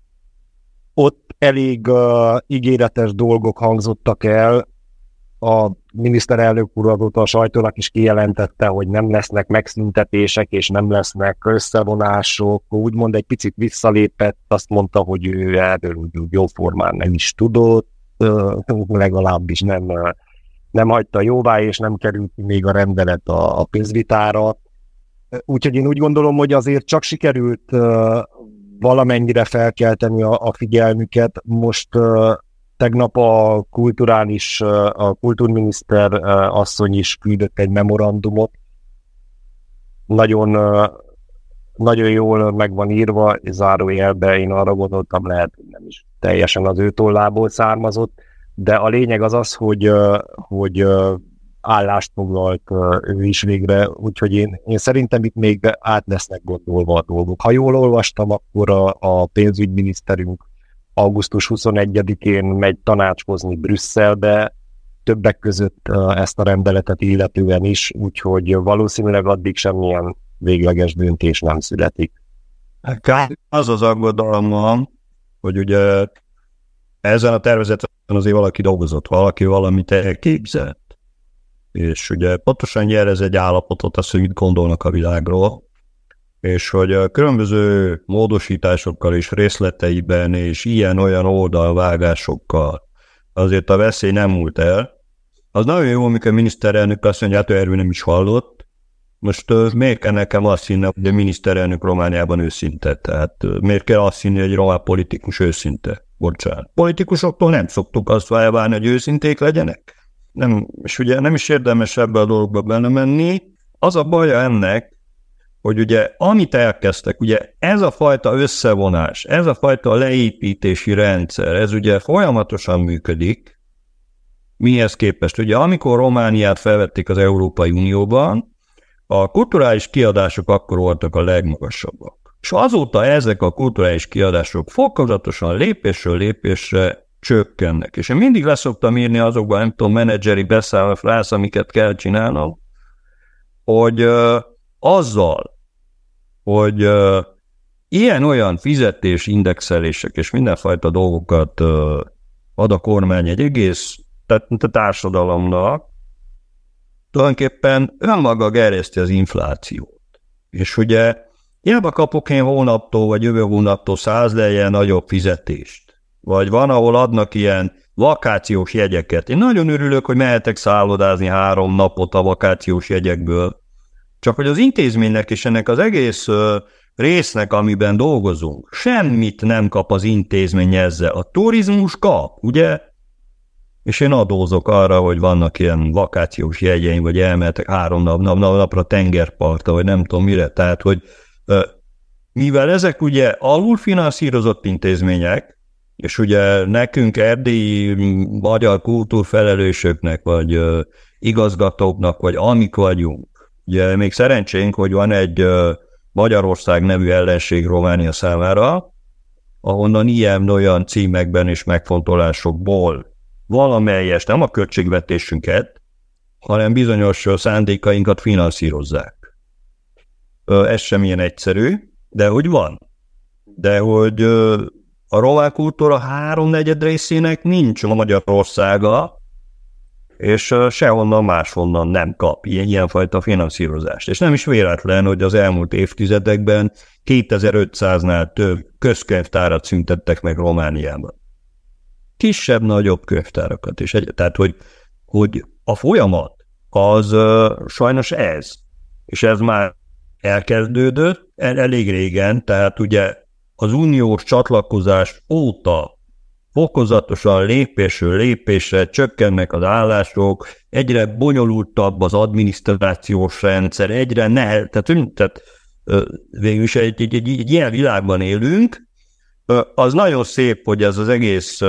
Ott elég uh, ígéretes dolgok hangzottak el. A miniszterelnök úr azóta a sajtónak is kijelentette, hogy nem lesznek megszüntetések, és nem lesznek összevonások. Úgymond egy picit visszalépett, azt mondta, hogy ő erről jóformán nem is tudott, uh, legalábbis nem, uh, nem hagyta jóvá, és nem került még a rendelet a, a pénzvitára. Úgyhogy én úgy gondolom, hogy azért csak sikerült uh, valamennyire felkelteni a, a figyelmüket. Most tegnap a kulturális, uh, a kultúrminiszter uh, asszony is küldött egy memorandumot. Nagyon nagyon jól meg van írva, zárójelbe én arra gondoltam, lehet, hogy nem is teljesen az ő tollából származott, de a lényeg az az, hogy, hogy állást foglalt ő is végre, úgyhogy én, én szerintem itt még át lesznek gondolva a dolgok. Ha jól olvastam, akkor a, a pénzügyminiszterünk augusztus 21-én megy tanácskozni Brüsszelbe, többek között ezt a rendeletet illetően is, úgyhogy valószínűleg addig semmilyen végleges döntés nem születik. Hát az az aggodalmam, hogy ugye ezen a tervezeten azért valaki dolgozott, valaki valamit elképzelt. És ugye pontosan jelez egy állapotot, azt, hogy mit gondolnak a világról, és hogy a különböző módosításokkal és részleteiben és ilyen-olyan oldalvágásokkal azért a veszély nem múlt el. Az nagyon jó, amikor a miniszterelnök azt mondja, hát erről nem is hallott. Most uh, miért kell nekem azt hinni, hogy a miniszterelnök Romániában őszinte? Tehát uh, miért kell azt hinni, hogy egy román politikus őszinte? Bocsánat. Politikusoktól nem szoktuk azt elvárni, hogy őszinték legyenek. Nem, és ugye nem is érdemes ebbe a dologba belemenni. Az a baja ennek, hogy ugye amit elkezdtek, ugye ez a fajta összevonás, ez a fajta leépítési rendszer, ez ugye folyamatosan működik, mihez képest? Ugye amikor Romániát felvették az Európai Unióban, a kulturális kiadások akkor voltak a legmagasabbak. És azóta ezek a kulturális kiadások fokozatosan lépésről lépésre csökkennek. És én mindig leszoktam írni azokban, nem tudom, menedzseri beszállás, amiket kell csinálnom, hogy azzal, hogy uh, ilyen-olyan fizetés, indexelések és mindenfajta dolgokat uh, ad a kormány egy egész tehát a társadalomnak, tulajdonképpen önmaga gerjeszti az inflációt. És ugye hiába kapok én hónaptól vagy jövő hónaptól száz legyen nagyobb fizetést. Vagy van, ahol adnak ilyen vakációs jegyeket. Én nagyon örülök, hogy mehetek szállodázni három napot a vakációs jegyekből. Csak hogy az intézménynek és ennek az egész résznek, amiben dolgozunk, semmit nem kap az intézmény ezzel. A turizmus kap, ugye? És én adózok arra, hogy vannak ilyen vakációs jegyeim, vagy elmehetek három nap, nap, nap napra tengerpartra, vagy nem tudom mire. Tehát, hogy mivel ezek ugye alulfinanszírozott intézmények, és ugye nekünk erdélyi magyar kultúrfelelősöknek, vagy igazgatóknak, vagy amik vagyunk, Ugye még szerencsénk, hogy van egy Magyarország nevű ellenség Románia számára, ahonnan ilyen-olyan címekben és megfontolásokból valamelyes, nem a költségvetésünket, hanem bizonyos szándékainkat finanszírozzák. Ez sem ilyen egyszerű, de hogy van. De hogy a román kultúra háromnegyed részének nincs a Magyarországa, és sehonnan máshonnan nem kap ilyen, ilyenfajta finanszírozást. És nem is véletlen, hogy az elmúlt évtizedekben 2500-nál több közkönyvtárat szüntettek meg Romániában. Kisebb-nagyobb könyvtárakat is. Tehát, hogy, hogy a folyamat az uh, sajnos ez. És ez már elkezdődött el, elég régen, tehát ugye az uniós csatlakozás óta fokozatosan lépésről lépésre csökkennek az állások, egyre bonyolultabb az adminisztrációs rendszer, egyre ne, tehát, tehát végül is egy, egy, egy, egy ilyen világban élünk, az nagyon szép, hogy ez az egész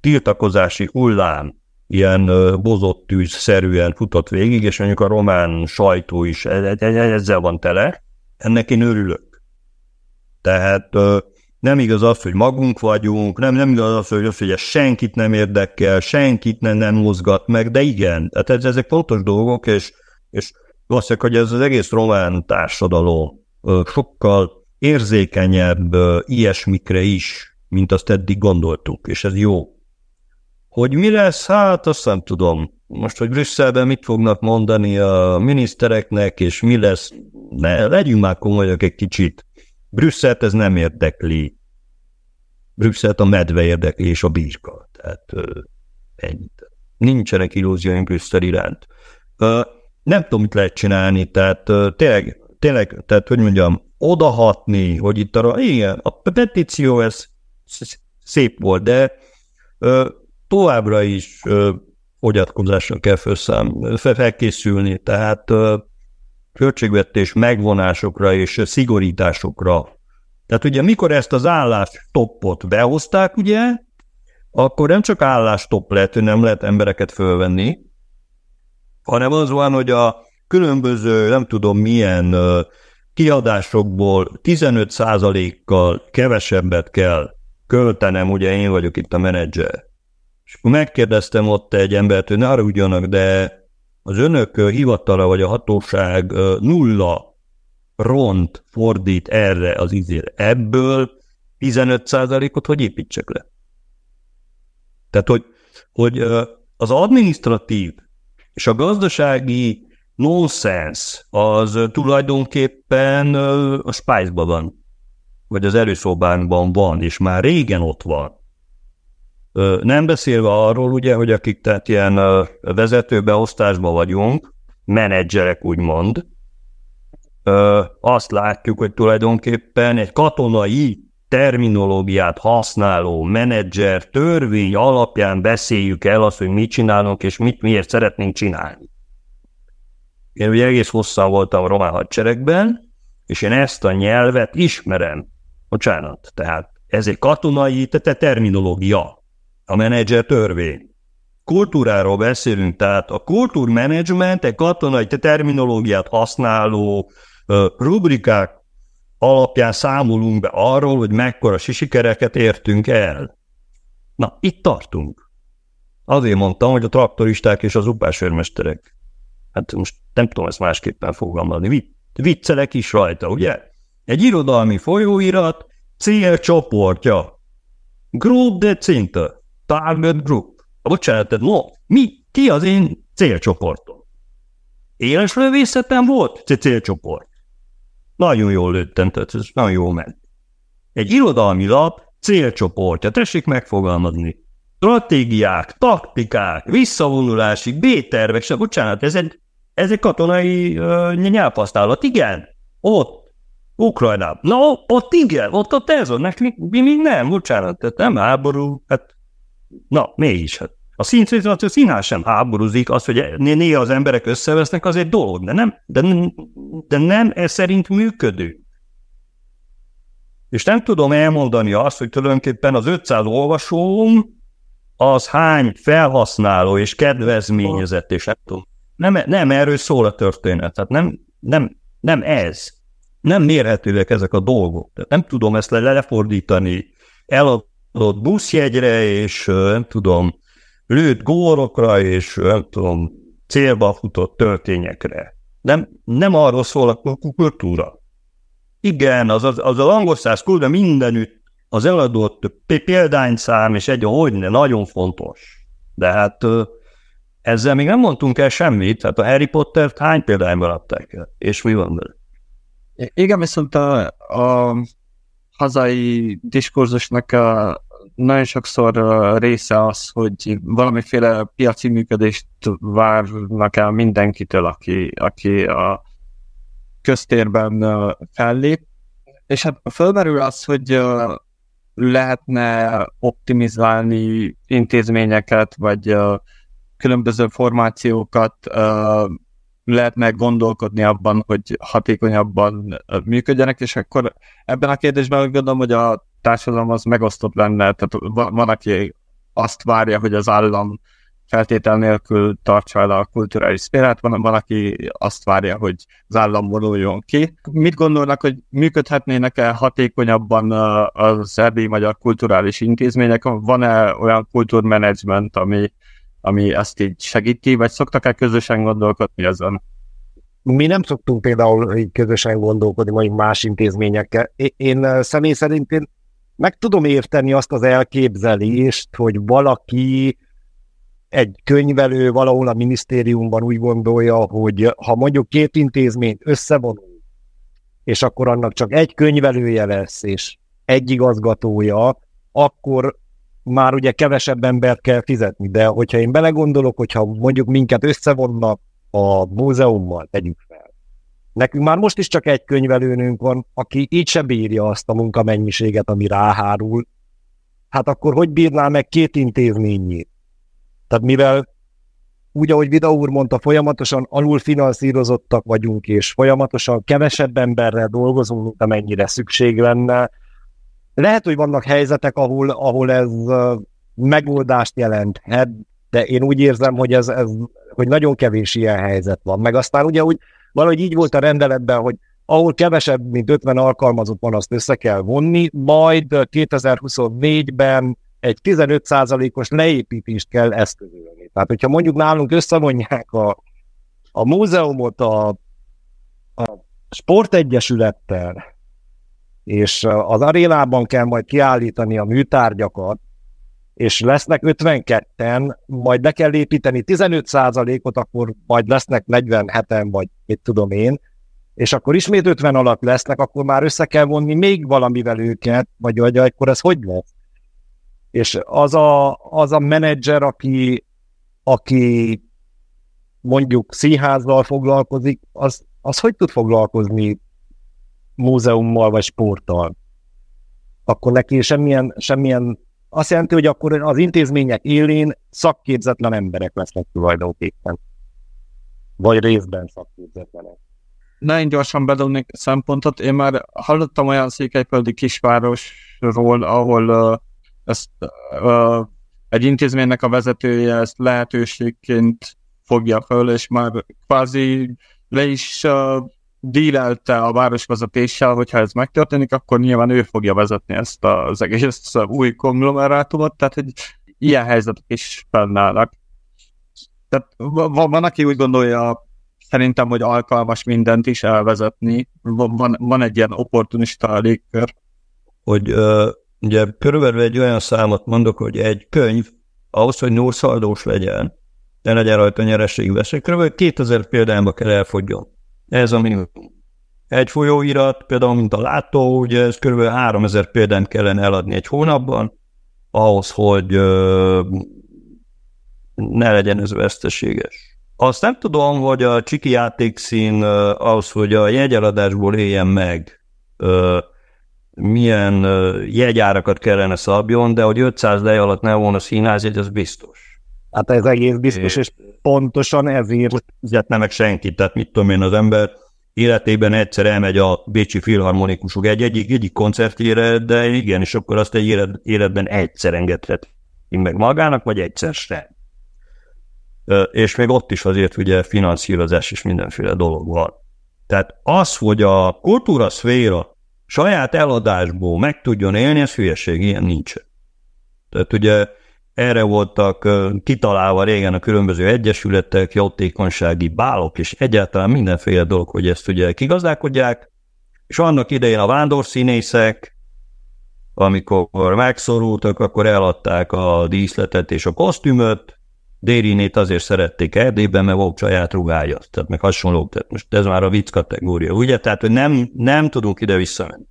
tiltakozási hullám ilyen bozott tűz-szerűen futott végig, és mondjuk a román sajtó is e, e, e, ezzel van tele, ennek én örülök. Tehát nem igaz az, hogy magunk vagyunk, nem, nem igaz az, hogy, az, hogy ez senkit nem érdekel, senkit nem, nem mozgat meg, de igen, tehát ezek fontos dolgok, és, és valószínűleg, hogy ez az egész román társadalom sokkal érzékenyebb ilyesmikre is, mint azt eddig gondoltuk, és ez jó. Hogy mi lesz, hát azt nem tudom. Most, hogy Brüsszelben mit fognak mondani a minisztereknek, és mi lesz, ne, legyünk már komolyak egy kicsit. Brüsszelt ez nem érdekli. Brüsszelt a medve érdekli, és a birka. Tehát ennyit. Nincsenek illúzióink Brüsszel iránt. Nem tudom, mit lehet csinálni, tehát tényleg, tényleg, tehát hogy mondjam, odahatni, hogy itt arra, igen, a petíció ez szép volt, de továbbra is fogyatkozásra kell felszám, felkészülni, tehát költségvetés megvonásokra és szigorításokra. Tehát ugye mikor ezt az állástoppot behozták, ugye, akkor nem csak állástopp lett, hogy nem lehet embereket fölvenni, hanem az van, hogy a különböző, nem tudom milyen kiadásokból 15%-kal kevesebbet kell költenem, ugye én vagyok itt a menedzser. És akkor megkérdeztem ott egy embert, hogy ne arra de az önök hivatala vagy a hatóság nulla ront fordít erre az izére. Ebből 15%-ot hogy építsek le? Tehát, hogy, hogy az administratív és a gazdasági nonsens az tulajdonképpen a spice van, vagy az előszobánkban van, és már régen ott van. Nem beszélve arról, ugye, hogy akik tehát ilyen vezetőbeosztásban vagyunk, menedzserek úgymond, azt látjuk, hogy tulajdonképpen egy katonai terminológiát használó menedzser törvény alapján beszéljük el azt, hogy mit csinálunk, és mit miért szeretnénk csinálni. Én ugye egész hosszan voltam a román hadseregben, és én ezt a nyelvet ismerem. Bocsánat, tehát ez egy katonai te terminológia, a menedzser törvény. Kultúráról beszélünk, tehát a kultúrmenedzsment egy katonai te terminológiát használó rubrikák alapján számolunk be arról, hogy mekkora sikereket értünk el. Na, itt tartunk. Azért mondtam, hogy a traktoristák és az upásőrmesterek. Hát most nem tudom ezt másképpen fogalmazni. Viccelek is rajta, ugye? Egy irodalmi folyóirat célcsoportja. Group de Cinte. Target Group. Bocsánat, no, mi? Ki az én célcsoportom? Éles lövészetem volt célcsoport. Nagyon jól lőttem, tehát ez nagyon jól ment. Egy irodalmi lap célcsoportja, tessék megfogalmazni. Stratégiák, taktikák, visszavonulási, B-tervek, se, bocsánat, ez egy, ez egy katonai uh, nyelvhasználat, igen, ott, Ukrajnában. Na, ott igen, ott, ez van, nekünk mi, mi nem, bocsánat, tehát nem háború, hát, na, mégis, hát. A színszínzat, a színház sem háborúzik, az, hogy néha az emberek összevesznek, az egy dolog, de nem, de, de nem ez szerint működő. És nem tudom elmondani azt, hogy tulajdonképpen az 500 olvasóm az hány felhasználó és kedvezményezett, és nem tudom. Nem, nem erről szól a történet, tehát nem, nem, nem ez. Nem mérhetőek ezek a dolgok. Tehát nem tudom ezt le, lefordítani eladott buszjegyre, és nem tudom, lőtt górokra és nem tudom, célba futott történyekre. Nem, nem arról szól a kultúra. Igen, az, az, az a angol száz kultúra mindenütt az eladott példányszám és egy, hogy ne, nagyon fontos. De hát ezzel még nem mondtunk el semmit, hát a Harry Pottert hány példányban adták el, és mi van vele? Igen, viszont a, a hazai diskurzusnak a nagyon sokszor része az, hogy valamiféle piaci működést várnak el mindenkitől, aki, aki a köztérben fellép, és hát fölmerül az, hogy lehetne optimizálni intézményeket, vagy különböző formációkat, lehetne gondolkodni abban, hogy hatékonyabban működjenek, és akkor ebben a kérdésben gondolom, hogy a társadalom az megosztott lenne, tehát van, aki azt várja, hogy az állam feltétel nélkül tartsa el a kulturális szférát, van, van, aki azt várja, hogy az állam vonuljon ki. Mit gondolnak, hogy működhetnének-e hatékonyabban az erdélyi magyar kulturális intézmények? Van-e olyan kultúrmenedzsment, ami, ami ezt így segíti, vagy szoktak-e közösen gondolkodni ezen? Mi nem szoktunk például közösen gondolkodni majd más intézményekkel. Én személy szerint én meg tudom érteni azt az elképzelést, hogy valaki egy könyvelő valahol a minisztériumban úgy gondolja, hogy ha mondjuk két intézmény összevonul, és akkor annak csak egy könyvelője lesz, és egy igazgatója, akkor már ugye kevesebb embert kell fizetni. De hogyha én belegondolok, hogyha mondjuk minket összevonnak a múzeummal, tegyük fel, Nekünk már most is csak egy könyvelőnünk van, aki így se bírja azt a munkamennyiséget, ami ráhárul. Hát akkor hogy bírná meg két intézményét? Tehát mivel úgy, ahogy Vida úr mondta, folyamatosan alulfinanszírozottak vagyunk, és folyamatosan kevesebb emberrel dolgozunk, mint amennyire szükség lenne. Lehet, hogy vannak helyzetek, ahol, ahol ez megoldást jelenthet, de én úgy érzem, hogy, ez, ez, hogy nagyon kevés ilyen helyzet van. Meg aztán ugye úgy, valahogy így volt a rendeletben, hogy ahol kevesebb, mint 50 alkalmazott van, azt össze kell vonni, majd 2024-ben egy 15%-os leépítést kell eszközölni. Tehát, hogyha mondjuk nálunk összevonják a, a múzeumot a, a sportegyesülettel, és az arénában kell majd kiállítani a műtárgyakat, és lesznek 52-en, majd le kell építeni 15%-ot, akkor majd lesznek 47-en, vagy mit tudom én, és akkor ismét 50 alatt lesznek, akkor már össze kell vonni még valamivel őket, vagy, vagy akkor ez hogy lesz? És az a, az a menedzser, aki, aki mondjuk színházzal foglalkozik, az, az hogy tud foglalkozni múzeummal vagy sporttal? Akkor neki semmilyen, semmilyen azt jelenti, hogy akkor az intézmények élén szakképzetlen emberek lesznek tulajdonképpen. Vagy részben szakképzetlenek. Nagyon gyorsan bedobnék szempontot. Én már hallottam olyan székelyföldi kisvárosról, ahol uh, ezt uh, egy intézménynek a vezetője ezt lehetőségként fogja föl, és már kvázi le is uh, dílelte a városvezetéssel, hogyha ez megtörténik, akkor nyilván ő fogja vezetni ezt az egész új konglomerátumot, tehát hogy ilyen helyzetek is fennállnak. Tehát van, van, aki úgy gondolja, szerintem, hogy alkalmas mindent is elvezetni. Van, van egy ilyen opportunista légkör. Hogy uh, ugye körülbelül egy olyan számot mondok, hogy egy könyv ahhoz, hogy nószaldós legyen, ne legyen rajta nyereségveszély, kb. 2000 példányba kell elfogjon. Ez a minimum. Egy folyóirat, például mint a látó, ugye ez kb. 3000 példányt kellene eladni egy hónapban, ahhoz, hogy ö, ne legyen ez veszteséges. Azt nem tudom, hogy a csiki játékszín ahhoz, hogy a jegyeladásból éljen meg, ö, milyen jegyárakat kellene szabjon, de hogy 500 lej alatt ne volna színházjegy, az biztos. Hát ez egész biztos, és pontosan ezért fizetne meg senki, tehát mit tudom én, az ember életében egyszer elmegy a Bécsi Filharmonikusok egy egyik, egyik koncertjére, de igen, és akkor azt egy élet, életben egyszer engedhet meg magának, vagy egyszer sem. És még ott is azért ugye finanszírozás és mindenféle dolog van. Tehát az, hogy a kultúra szféra saját eladásból meg tudjon élni, ez hülyeség, ilyen nincs. Tehát ugye erre voltak kitalálva régen a különböző egyesületek, jótékonysági bálok, és egyáltalán mindenféle dolog, hogy ezt ugye kigazdálkodják, és annak idején a vándorszínészek, amikor megszorultak, akkor eladták a díszletet és a kosztümöt, Dérinét azért szerették Erdélyben, mert volt saját rugája, tehát meg hasonlók, tehát most ez már a vicc kategória, ugye? Tehát, hogy nem, nem tudunk ide visszamenni.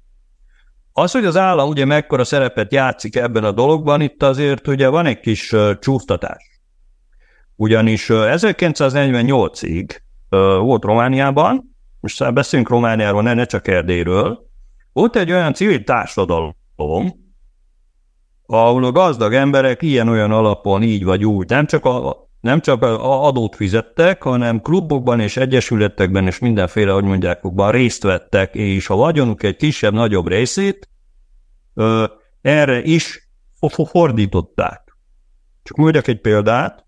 Az, hogy az állam ugye mekkora szerepet játszik ebben a dologban, itt azért ugye van egy kis csúsztatás. Ugyanis uh, 1948-ig uh, volt Romániában, most beszélünk Romániáról, ne, ne csak Erdélyről, volt egy olyan civil társadalom, ahol a gazdag emberek ilyen-olyan alapon így vagy úgy, nem csak, a, nem csak adót fizettek, hanem klubokban és egyesületekben és mindenféle, hogy mondják, részt vettek, és a vagyonuk egy kisebb-nagyobb részét ö, erre is fordították. Csak mondjak egy példát.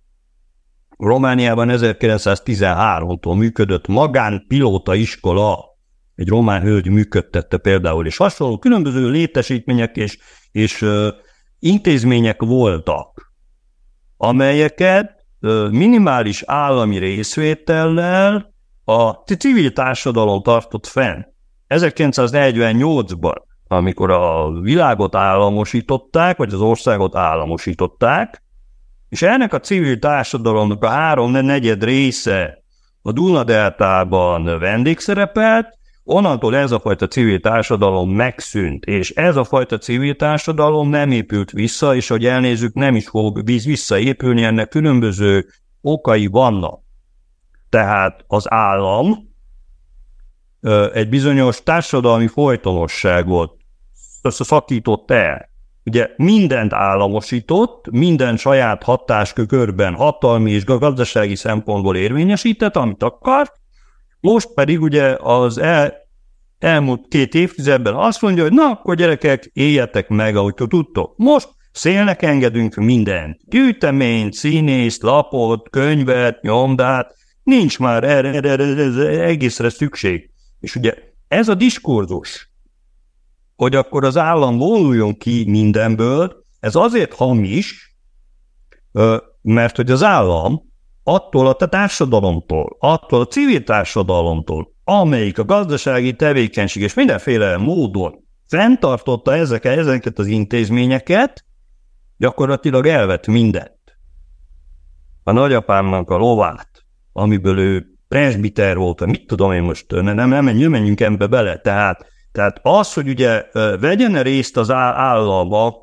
Romániában 1913-tól működött magánpilóta iskola, egy román hölgy működtette például, és hasonló különböző létesítmények és, és ö, intézmények voltak, amelyeket minimális állami részvétellel a civil társadalom tartott fenn. 1948-ban, amikor a világot államosították, vagy az országot államosították, és ennek a civil társadalomnak a három negyed része a Dunadeltában vendégszerepelt, Onnantól ez a fajta civil társadalom megszűnt, és ez a fajta civil társadalom nem épült vissza, és hogy elnézzük, nem is fog visszaépülni, ennek különböző okai vannak. Tehát az állam egy bizonyos társadalmi folytonosságot szakított el. ugye mindent államosított, minden saját hatáskörben hatalmi és gazdasági szempontból érvényesített, amit akart, most pedig ugye az el, elmúlt két évtizedben azt mondja, hogy na, akkor gyerekek, éljetek meg, ahogy tudtok. Most szélnek engedünk mindent. Gyűjteményt, színészt, lapot, könyvet, nyomdát, nincs már erre, erre, erre, erre egészre szükség. És ugye ez a diskurzus, hogy akkor az állam vonuljon ki mindenből, ez azért hamis, mert hogy az állam attól a társadalomtól, attól a civil társadalomtól, amelyik a gazdasági tevékenység és mindenféle módon fenntartotta ezeket, ezeket az intézményeket, gyakorlatilag elvett mindent. A nagyapámnak a lovát, amiből ő presbiter volt, mit tudom én most, nem, nem, nem menjünk ebbe bele, tehát, tehát az, hogy ugye vegyen részt az állam a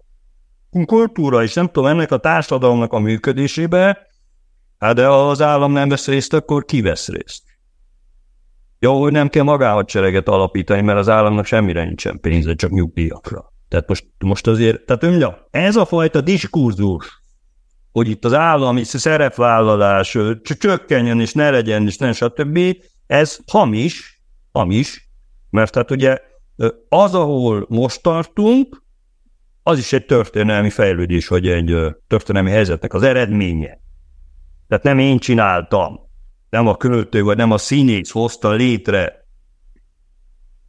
kultúra és nem tudom, ennek a társadalomnak a működésébe, hát de ha az állam nem vesz részt, akkor ki vesz részt? Jó, hogy nem kell magánhadsereget alapítani, mert az államnak semmire nincsen pénze, csak nyugdíjakra. Tehát most, most azért, tehát mondja, ez a fajta diskurzus, hogy itt az állami szerepvállalás csökkenjen, és ne legyen, és nem stb., ez hamis, hamis, mert tehát ugye az, ahol most tartunk, az is egy történelmi fejlődés, vagy egy történelmi helyzetnek az eredménye. Tehát nem én csináltam, nem a költő, vagy nem a színész hozta létre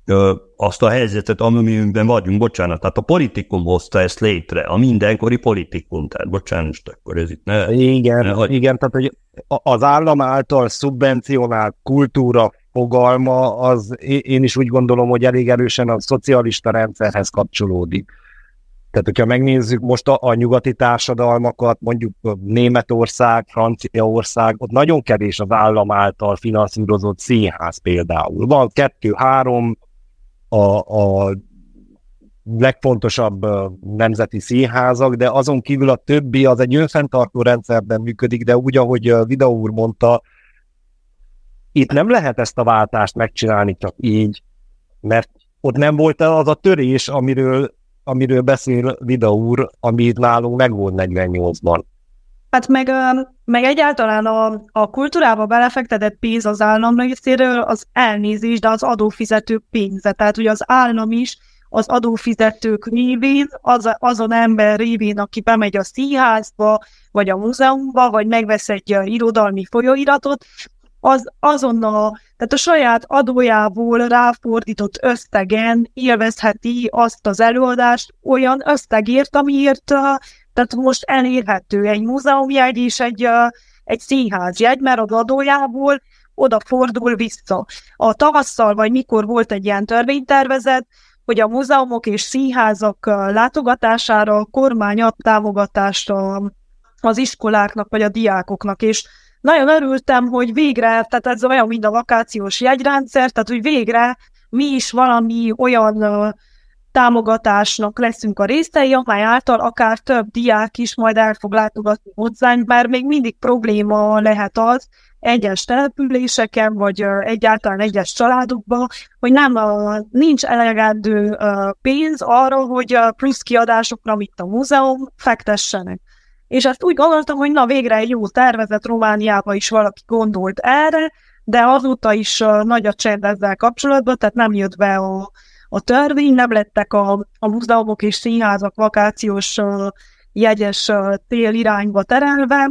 ö, azt a helyzetet, amiben vagyunk, bocsánat, tehát a politikum hozta ezt létre, a mindenkori politikum, tehát bocsánat, akkor ez itt ne... Igen, ne, hogy... igen, tehát hogy az állam által szubvencionált kultúra fogalma, az én is úgy gondolom, hogy elég erősen a szocialista rendszerhez kapcsolódik. Tehát, hogyha megnézzük most a, a nyugati társadalmakat, mondjuk Németország, Franciaország, ott nagyon kevés az állam által finanszírozott színház például. Van kettő-három a, a legfontosabb nemzeti színházak, de azon kívül a többi az egy önfenntartó rendszerben működik, de úgy, ahogy Vida úr mondta, itt nem lehet ezt a váltást megcsinálni csak így, mert ott nem volt az a törés, amiről amiről beszél Vida úr, ami nálunk megvolt 48-ban. Hát meg, meg egyáltalán a, a kultúrába belefektetett pénz az állam részéről az elnézés, de az adófizetők pénze. Tehát ugye az állam is az adófizetők révén, az, azon ember révén, aki bemegy a színházba, vagy a múzeumba, vagy megvesz egy irodalmi folyóiratot, az azonnal, tehát a saját adójából ráfordított összegen élvezheti azt az előadást olyan összegért, amiért tehát most elérhető egy múzeumjegy és egy, egy színházjegy, mert az adójából oda fordul vissza. A tavasszal, vagy mikor volt egy ilyen törvénytervezet, hogy a múzeumok és színházak látogatására a kormány ad támogatást az iskoláknak vagy a diákoknak, és nagyon örültem, hogy végre, tehát ez olyan, mint a vakációs jegyrendszer, tehát hogy végre mi is valami olyan uh, támogatásnak leszünk a részei, amely által akár több diák is majd el fog látogatni hozzánk, bár még mindig probléma lehet az egyes településeken, vagy egyáltalán egyes családokban, hogy nem nincs elegendő pénz arra, hogy plusz kiadásokra, mint a múzeum, fektessenek és azt úgy gondoltam, hogy na végre egy jó tervezet Romániába is valaki gondolt erre, de azóta is nagy a csend ezzel kapcsolatban, tehát nem jött be a, a törvény, nem lettek a, a múzeumok és színházak vakációs jegyes tél irányba terelve,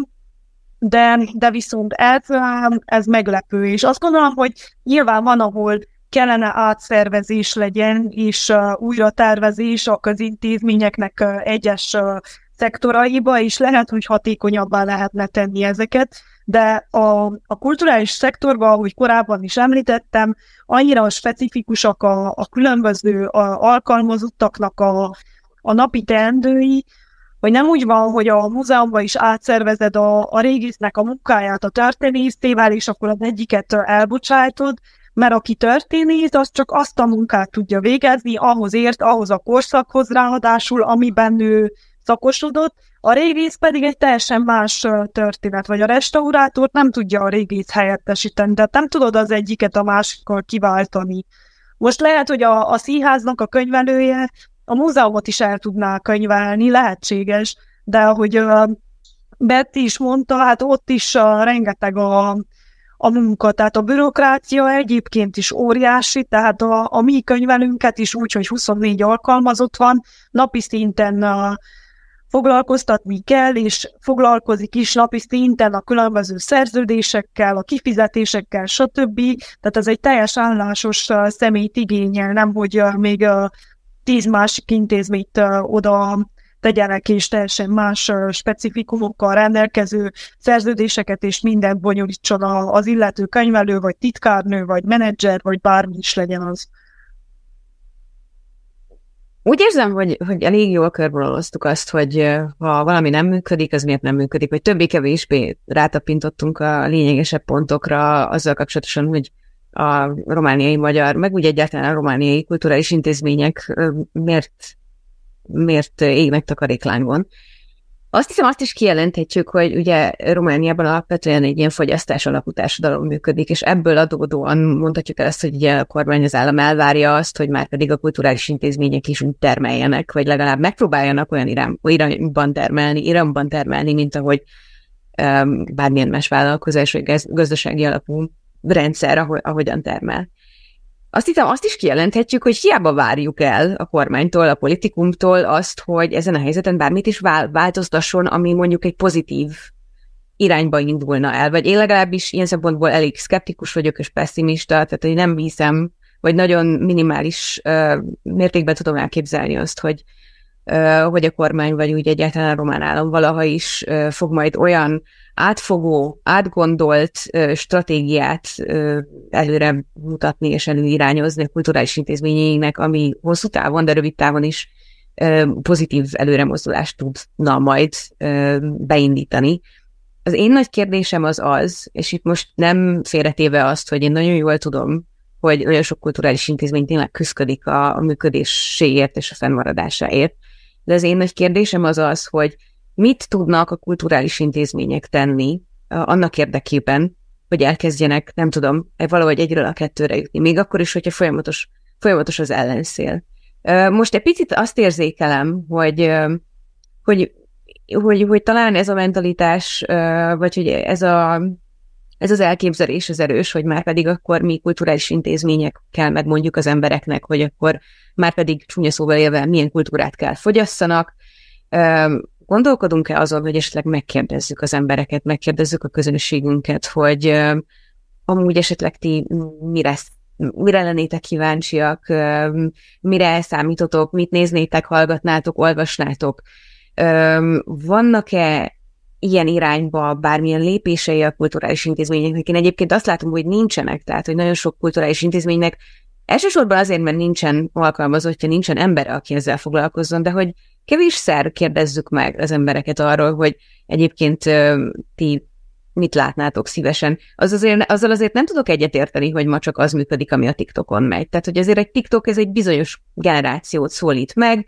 de, de viszont ez, ez meglepő, és azt gondolom, hogy nyilván van, ahol kellene átszervezés legyen, és uh, újra tervezés a közintézményeknek uh, egyes uh, szektoraiba, és lehet, hogy hatékonyabbá lehetne tenni ezeket, de a, a kulturális szektorban, ahogy korábban is említettem, annyira specifikusak a, a különböző a, alkalmazottaknak a, a napi teendői, hogy nem úgy van, hogy a múzeumban is átszervezed a, a régésznek a munkáját a történésztével, és akkor az egyiket elbocsájtod, mert aki történész, az csak azt a munkát tudja végezni, ahhoz ért, ahhoz a korszakhoz ráadásul, amiben ő szakosodott, a régész pedig egy teljesen más történet, vagy a restaurátort nem tudja a régész helyettesíteni, tehát nem tudod az egyiket a másikkal kiváltani. Most lehet, hogy a, a színháznak a könyvelője a múzeumot is el tudná könyvelni, lehetséges, de ahogy Betty is mondta, hát ott is uh, rengeteg a, a munka, tehát a bürokrácia egyébként is óriási, tehát a, a mi könyvelünket is úgy, hogy 24 alkalmazott van, napi szinten uh, foglalkoztatni kell, és foglalkozik is napi szinten a különböző szerződésekkel, a kifizetésekkel, stb. Tehát ez egy teljes állásos személyt igényel, nem hogy még tíz másik intézményt oda tegyenek és teljesen más specifikumokkal rendelkező szerződéseket, és mindent bonyolítson az illető könyvelő, vagy titkárnő, vagy menedzser, vagy bármi is legyen az. Úgy érzem, hogy, hogy elég jól körvonalaztuk azt, hogy ha valami nem működik, az miért nem működik, vagy többé-kevésbé rátapintottunk a lényegesebb pontokra azzal kapcsolatosan, hogy a romániai magyar, meg úgy egyáltalán a romániai kulturális intézmények miért miért égnek takaréklányban. Azt hiszem, azt is kijelenthetjük, hogy ugye Romániában alapvetően egy ilyen fogyasztás alapú társadalom működik, és ebből adódóan mondhatjuk el ezt, hogy ugye a kormány az állam elvárja azt, hogy már pedig a kulturális intézmények is úgy termeljenek, vagy legalább megpróbáljanak olyan irány, irányban termelni, iramban termelni, mint ahogy um, bármilyen más vállalkozás, vagy gazdasági alapú rendszer, ahogy, ahogyan termel. Azt hiszem, azt is kijelenthetjük, hogy hiába várjuk el a kormánytól, a politikumtól azt, hogy ezen a helyzeten bármit is változtasson, ami mondjuk egy pozitív irányba indulna el, vagy én legalábbis ilyen szempontból elég szkeptikus vagyok és pessimista, tehát hogy nem hiszem, vagy nagyon minimális uh, mértékben tudom elképzelni azt, hogy, uh, hogy a kormány, vagy úgy egyáltalán a román állam valaha is uh, fog majd olyan átfogó, átgondolt stratégiát előre mutatni és előirányozni a kulturális intézményeinknek, ami hosszú távon, de rövid távon is pozitív előremozdulást tudna majd beindítani. Az én nagy kérdésem az az, és itt most nem félretéve azt, hogy én nagyon jól tudom, hogy nagyon sok kulturális intézmény tényleg küzdik a, a működéséért és a fennmaradásáért, de az én nagy kérdésem az az, hogy mit tudnak a kulturális intézmények tenni annak érdekében, hogy elkezdjenek, nem tudom, valahogy egyről a kettőre jutni, még akkor is, hogyha folyamatos, folyamatos az ellenszél. Most egy picit azt érzékelem, hogy, hogy, hogy, hogy talán ez a mentalitás, vagy hogy ez, a, ez az elképzelés az erős, hogy már pedig akkor mi kulturális intézmények kell megmondjuk az embereknek, hogy akkor már pedig csúnya szóval élve milyen kultúrát kell fogyasszanak, Gondolkodunk-e azon, hogy esetleg megkérdezzük az embereket, megkérdezzük a közönségünket, hogy amúgy esetleg ti mire, mire lennétek kíváncsiak, mire számítotok, mit néznétek, hallgatnátok, olvasnátok. Vannak-e ilyen irányba bármilyen lépései a kulturális intézményeknek? Én egyébként azt látom, hogy nincsenek, tehát hogy nagyon sok kulturális intézménynek elsősorban azért, mert nincsen alkalmazottja, nincsen ember, aki ezzel foglalkozzon, de hogy kevésszer kérdezzük meg az embereket arról, hogy egyébként ti mit látnátok szívesen. Az azért, azzal azért nem tudok egyetérteni, hogy ma csak az működik, ami a TikTokon megy. Tehát, hogy azért egy TikTok ez egy bizonyos generációt szólít meg.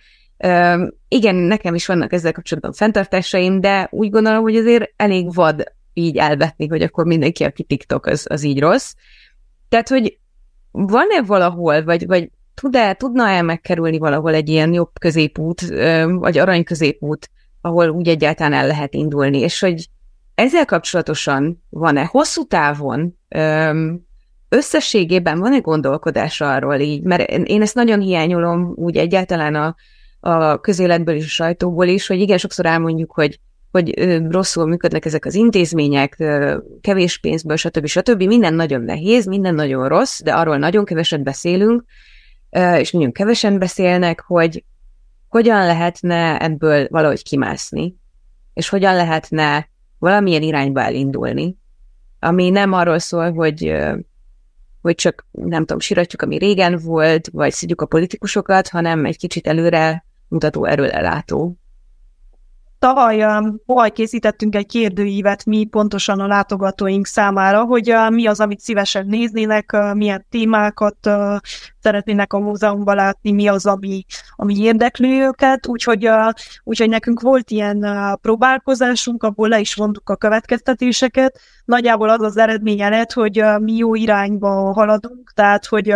Igen, nekem is vannak ezzel kapcsolatban fenntartásaim, de úgy gondolom, hogy azért elég vad így elvetni, hogy akkor mindenki, aki TikTok, az, az így rossz. Tehát, hogy van-e valahol, vagy, vagy tud-e, tudna-e megkerülni valahol egy ilyen jobb középút, vagy arany középút, ahol úgy egyáltalán el lehet indulni, és hogy ezzel kapcsolatosan van-e hosszú távon összességében van-e gondolkodás arról így, mert én ezt nagyon hiányolom úgy egyáltalán a, a közéletből és a sajtóból is, hogy igen, sokszor elmondjuk, hogy hogy rosszul működnek ezek az intézmények, kevés pénzből, stb. stb. Minden nagyon nehéz, minden nagyon rossz, de arról nagyon keveset beszélünk, és nagyon kevesen beszélnek, hogy hogyan lehetne ebből valahogy kimászni, és hogyan lehetne valamilyen irányba elindulni, ami nem arról szól, hogy, hogy csak, nem tudom, siratjuk, ami régen volt, vagy szidjuk a politikusokat, hanem egy kicsit előre mutató, erőlelátó. Tavaly, tavaly készítettünk egy kérdőívet mi pontosan a látogatóink számára, hogy mi az, amit szívesen néznének, milyen témákat szeretnének a múzeumban látni, mi az, ami, ami érdekli őket, úgyhogy, úgyhogy nekünk volt ilyen próbálkozásunk, abból le is vontuk a következtetéseket. Nagyjából az az eredménye lett, hogy mi jó irányba haladunk, tehát hogy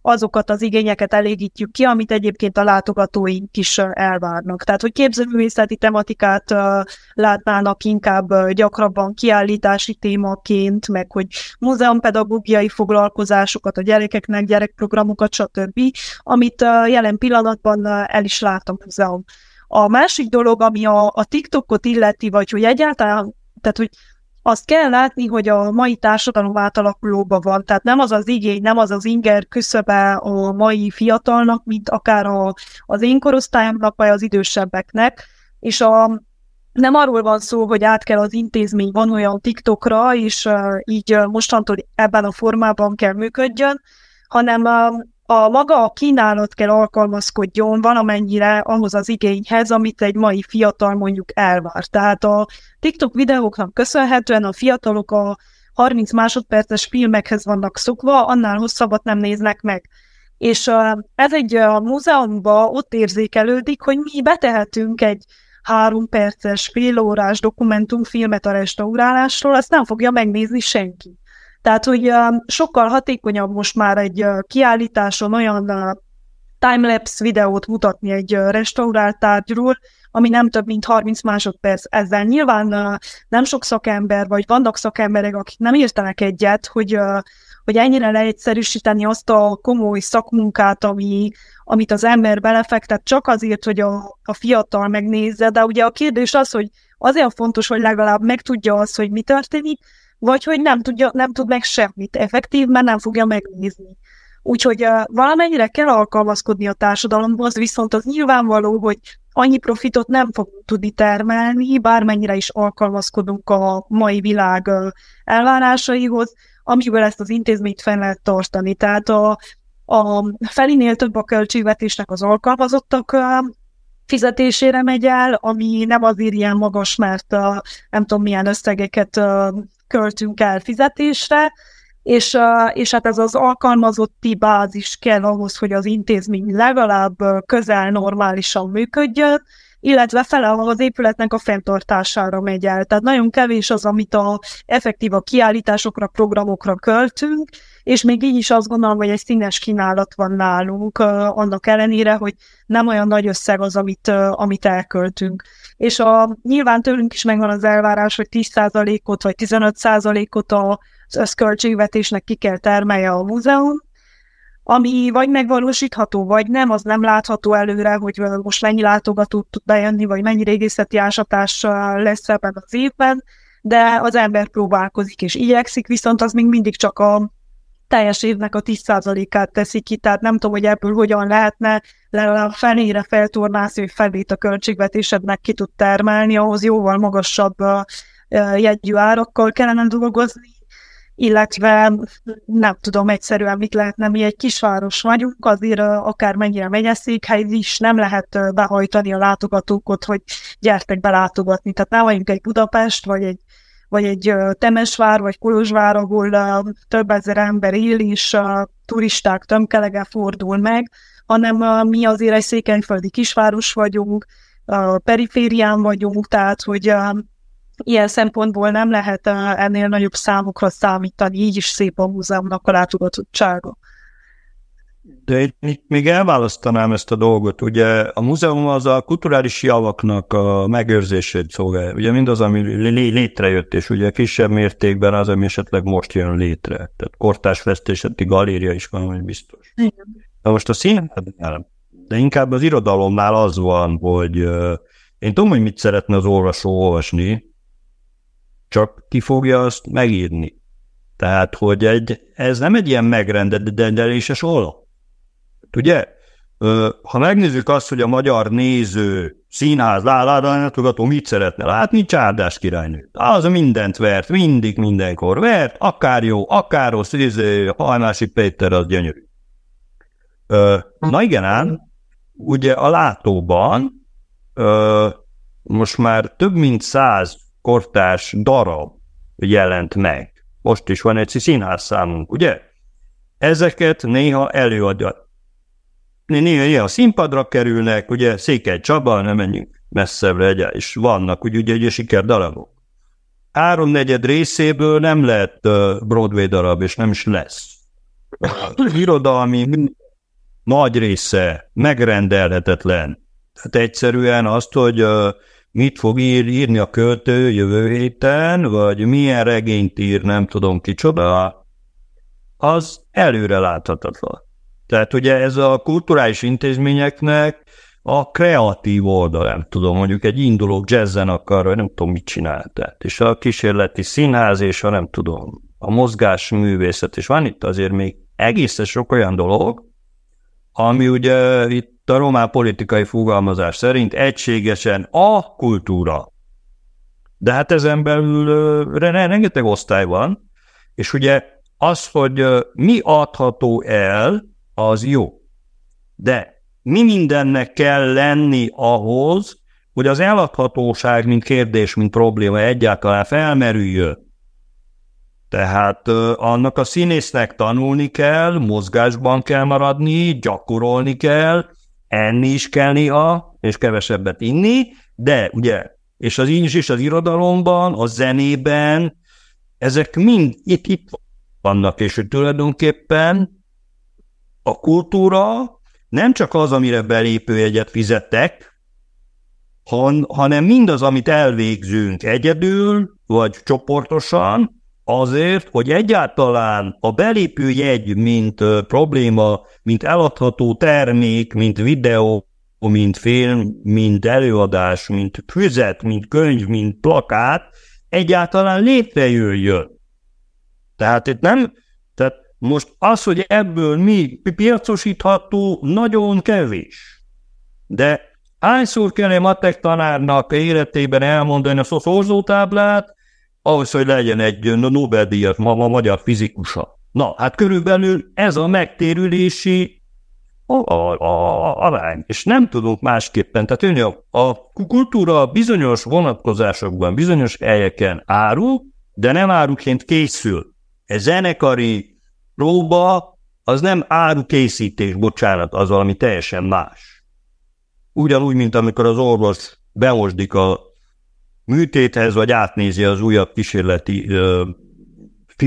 azokat az igényeket elégítjük ki, amit egyébként a látogatóink is elvárnak. Tehát, hogy képzőművészeti tematikát látnának inkább gyakrabban kiállítási témaként, meg hogy múzeumpedagógiai foglalkozásokat a gyerekeknek, gyerekprogramokat, stb., amit jelen pillanatban el is lát a múzeum. A másik dolog, ami a, a TikTokot illeti, vagy hogy egyáltalán, tehát hogy azt kell látni, hogy a mai társadalom átalakulóban van, tehát nem az az igény, nem az az inger küszöbe a mai fiatalnak, mint akár a, az én korosztályomnak, vagy az idősebbeknek, és a, nem arról van szó, hogy át kell az intézmény van olyan TikTokra, és uh, így uh, mostantól ebben a formában kell működjön, hanem uh, a maga a kínálat kell alkalmazkodjon valamennyire ahhoz az igényhez, amit egy mai fiatal mondjuk elvár. Tehát a TikTok videóknak köszönhetően a fiatalok a 30 másodperces filmekhez vannak szokva, annál hosszabbat nem néznek meg. És ez egy a múzeumban ott érzékelődik, hogy mi betehetünk egy három perces, fél órás dokumentumfilmet a restaurálásról, azt nem fogja megnézni senki. Tehát, hogy sokkal hatékonyabb most már egy kiállításon olyan timelapse videót mutatni egy restaurált tárgyról, ami nem több, mint 30 másodperc. Ezzel nyilván nem sok szakember, vagy vannak szakemberek, akik nem értenek egyet, hogy, hogy ennyire leegyszerűsíteni azt a komoly szakmunkát, ami, amit az ember belefektet, csak azért, hogy a, a fiatal megnézze. De ugye a kérdés az, hogy azért fontos, hogy legalább megtudja azt, hogy mi történik, vagy hogy nem, tudja, nem tud meg semmit effektív, mert nem fogja megnézni. Úgyhogy valamennyire kell alkalmazkodni a társadalomhoz, viszont az nyilvánvaló, hogy annyi profitot nem fogunk tudni termelni, bármennyire is alkalmazkodunk a mai világ uh, elvárásaihoz, amiből ezt az intézményt fel lehet tartani. Tehát a, a felinél több a költségvetésnek az alkalmazottak fizetésére megy el, ami nem azért ilyen magas, mert uh, nem tudom milyen összegeket költünk el fizetésre, és, és hát ez az alkalmazotti bázis kell ahhoz, hogy az intézmény legalább közel normálisan működjön, illetve fele az épületnek a fenntartására megy el. Tehát nagyon kevés az, amit a effektív a kiállításokra, programokra költünk, és még így is azt gondolom, hogy egy színes kínálat van nálunk, annak ellenére, hogy nem olyan nagy összeg az, amit, amit elköltünk. És a, nyilván tőlünk is megvan az elvárás, hogy 10%-ot vagy 15%-ot az összköltségvetésnek ki kell termelje a múzeum, ami vagy megvalósítható, vagy nem, az nem látható előre, hogy most mennyi látogató tud bejönni, vagy mennyi régészeti ásatás lesz ebben az évben, de az ember próbálkozik és igyekszik, viszont az még mindig csak a teljes évnek a 10%-át teszi ki, tehát nem tudom, hogy ebből hogyan lehetne legalább felére feltornászni, hogy felét a költségvetésednek ki tud termelni, ahhoz jóval magasabb jegyű árakkal kellene dolgozni, illetve nem tudom egyszerűen mit lehetne, mi egy kisváros vagyunk, azért akár mennyire megyeszékhely is nem lehet behajtani a látogatókat, hogy gyertek belátogatni. Tehát nem vagyunk egy Budapest, vagy egy vagy egy Temesvár, vagy Kolozsvár, ahol több ezer ember él, és a turisták tömkelege fordul meg, hanem mi azért egy székenyföldi kisváros vagyunk, a periférián vagyunk, tehát hogy ilyen szempontból nem lehet ennél nagyobb számokra számítani, így is szép a múzeumnak a látogatottsága. De itt még elválasztanám ezt a dolgot. Ugye a múzeum az a kulturális javaknak a megőrzését szolgálja. Ugye mindaz, ami létrejött, és ugye kisebb mértékben az, ami esetleg most jön létre. Tehát kortás festéseti galéria is van, hogy biztos. Igen. De most a színháznál, de inkább az irodalomnál az van, hogy én tudom, hogy mit szeretne az olvasó olvasni, csak ki fogja azt megírni. Tehát, hogy egy, ez nem egy ilyen megrendeléses oldal ugye? Ha megnézzük azt, hogy a magyar néző színház látogató mit szeretne látni, Csárdás királynő. Az mindent vert, mindig, mindenkor vert, akár jó, akár rossz, izé, Hajmási Péter az gyönyörű. Na igen ám, ugye a látóban most már több mint száz kortárs darab jelent meg. Most is van egy színház számunk, ugye? Ezeket néha előadja. Néha, néha színpadra kerülnek, ugye Székely Csaba, nem menjünk messzebbre, egy, és vannak ugye, ugye, ugye sikerdarabok. Háromnegyed részéből nem lett Broadway darab, és nem is lesz. Irodalmi nagy része megrendelhetetlen. Hát egyszerűen azt, hogy mit fog ír, írni a költő jövő héten, vagy milyen regényt ír, nem tudom kicsoda, az előre láthatatlan. Tehát ugye ez a kulturális intézményeknek a kreatív oldal, nem tudom, mondjuk egy induló jazzen vagy nem tudom, mit csinál. Tehát, és a kísérleti színház, és a nem tudom, a mozgásművészet, és van itt azért még egészen sok olyan dolog, ami ugye itt a román politikai fogalmazás szerint egységesen a kultúra. De hát ezen belül rengeteg osztály van, és ugye az, hogy mi adható el, az jó. De mi mindennek kell lenni ahhoz, hogy az eladhatóság, mint kérdés, mint probléma egyáltalán felmerüljön. Tehát annak a színésznek tanulni kell, mozgásban kell maradni, gyakorolni kell, enni is kell néha, és kevesebbet inni, de ugye, és az így is az irodalomban, a zenében, ezek mind itt, itt vannak, és tulajdonképpen a kultúra nem csak az, amire belépőjegyet fizettek, han, hanem mindaz, amit elvégzünk egyedül, vagy csoportosan, azért, hogy egyáltalán a belépő jegy, mint uh, probléma, mint eladható termék, mint videó, mint film, mint előadás, mint füzet, mint könyv, mint plakát, egyáltalán létrejöjjön. Tehát itt nem, tehát most az, hogy ebből mi piacosítható, nagyon kevés. De hányszor kell egy matek tanárnak életében elmondani a szorzótáblát, ahhoz, hogy legyen egy Nobel-díjat ma, ma magyar fizikusa. Na, hát körülbelül ez a megtérülési a, a, a, arány, és nem tudunk másképpen. Tehát ön a, a kultúra bizonyos vonatkozásokban, bizonyos helyeken áru, de nem áruként készül. Ez zenekari próba, az nem árukészítés, bocsánat, az valami teljesen más. Ugyanúgy, mint amikor az orvos bemosdik a műtéthez, vagy átnézi az újabb kísérleti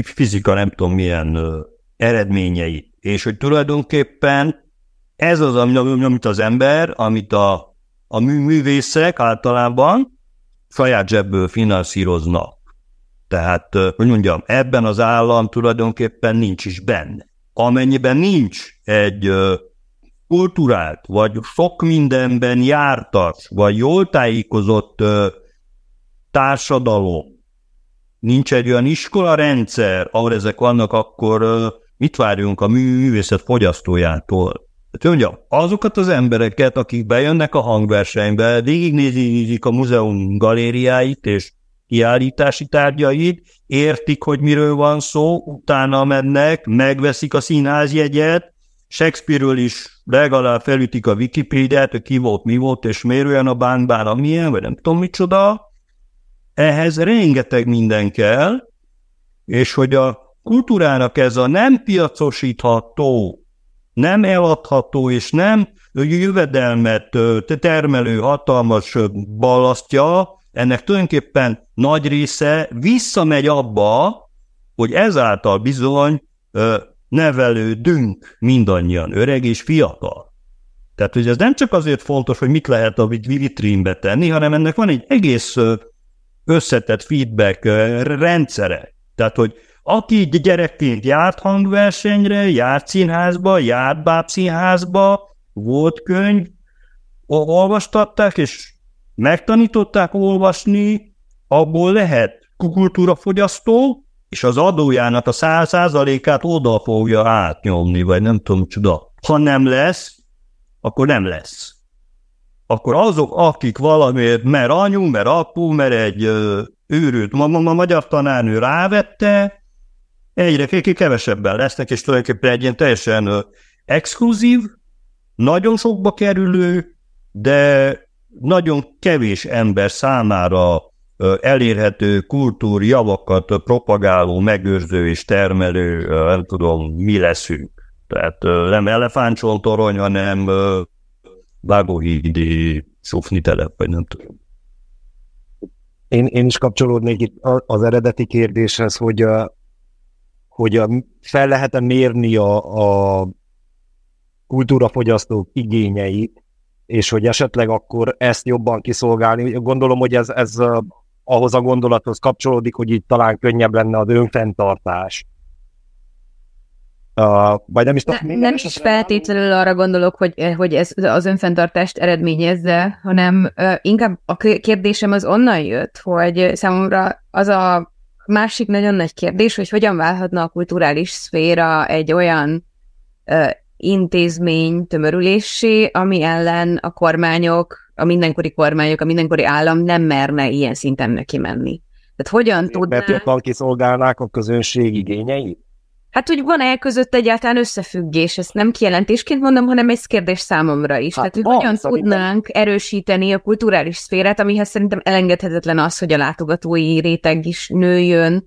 fizika, nem tudom milyen ö, eredményeit. És hogy tulajdonképpen ez az, amit az ember, amit a, a művészek általában saját zsebből finanszíroznak. Tehát, hogy mondjam, ebben az állam tulajdonképpen nincs is benne. Amennyiben nincs egy kulturált, vagy sok mindenben jártas, vagy jól tájékozott társadalom, nincs egy olyan iskola rendszer, ahol ezek vannak, akkor mit várjunk a művészet fogyasztójától? Tehát mondjam, azokat az embereket, akik bejönnek a hangversenybe, végignézik a múzeum galériáit, és kiállítási tárgyait, értik, hogy miről van szó, utána mennek, megveszik a színházjegyet, Shakespeare-ről is legalább felütik a Wikipédiát, hogy ki volt, mi volt, és miért olyan a bánbán, amilyen, vagy nem tudom micsoda. Ehhez rengeteg minden kell, és hogy a kultúrának ez a nem piacosítható, nem eladható, és nem jövedelmet termelő hatalmas ballasztja, ennek tulajdonképpen nagy része visszamegy abba, hogy ezáltal bizony ö, nevelődünk mindannyian, öreg és fiatal. Tehát, hogy ez nem csak azért fontos, hogy mit lehet a vitrínbe tenni, hanem ennek van egy egész összetett feedback rendszere. Tehát, hogy aki gyerekként járt hangversenyre, járt színházba, járt bábszínházba, volt könyv, olvastatták, és megtanították olvasni, abból lehet kultúrafogyasztó, és az adójának a száz százalékát oda fogja átnyomni, vagy nem tudom, csoda. Ha nem lesz, akkor nem lesz. Akkor azok, akik valamiért, mert anyu, mert apu, mert egy ö, őrült ma, ma, ma, magyar tanárnő rávette, egyre kevesebben lesznek, és tulajdonképpen egy ilyen teljesen exkluzív, nagyon sokba kerülő, de nagyon kevés ember számára elérhető kultúrjavakat propagáló, megőrző és termelő, nem tudom, mi leszünk. Tehát nem elefántcsontorony, hanem vágóhídi sufni telep, vagy nem tudom. Én, én is kapcsolódnék itt az eredeti kérdéshez, hogy, a, hogy a, fel lehet-e mérni a, a kultúrafogyasztók igényeit, és hogy esetleg akkor ezt jobban kiszolgálni. Gondolom, hogy ez, ez ahhoz a gondolathoz kapcsolódik, hogy itt talán könnyebb lenne az önfenntartás. Uh, vagy nem is, ne, nem, nem is feltétlenül arra gondolok, hogy, hogy ez az önfenntartást eredményezze, hanem uh, inkább a kérdésem az onnan jött, hogy számomra az a másik nagyon nagy kérdés, hogy hogyan válhatna a kulturális szféra egy olyan uh, intézmény tömörülésé, ami ellen a kormányok, a mindenkori kormányok, a mindenkori állam nem merne ilyen szinten neki menni. Tehát hogyan tudná... Mert jobban kiszolgálnák a közönség igényeit? Hát, hogy van-e között egyáltalán összefüggés, ezt nem kijelentésként mondom, hanem egy kérdés számomra is. Hát, Tehát, hogy hogyan tudnánk erősíteni a kulturális szférát, amihez szerintem elengedhetetlen az, hogy a látogatói réteg is nőjön,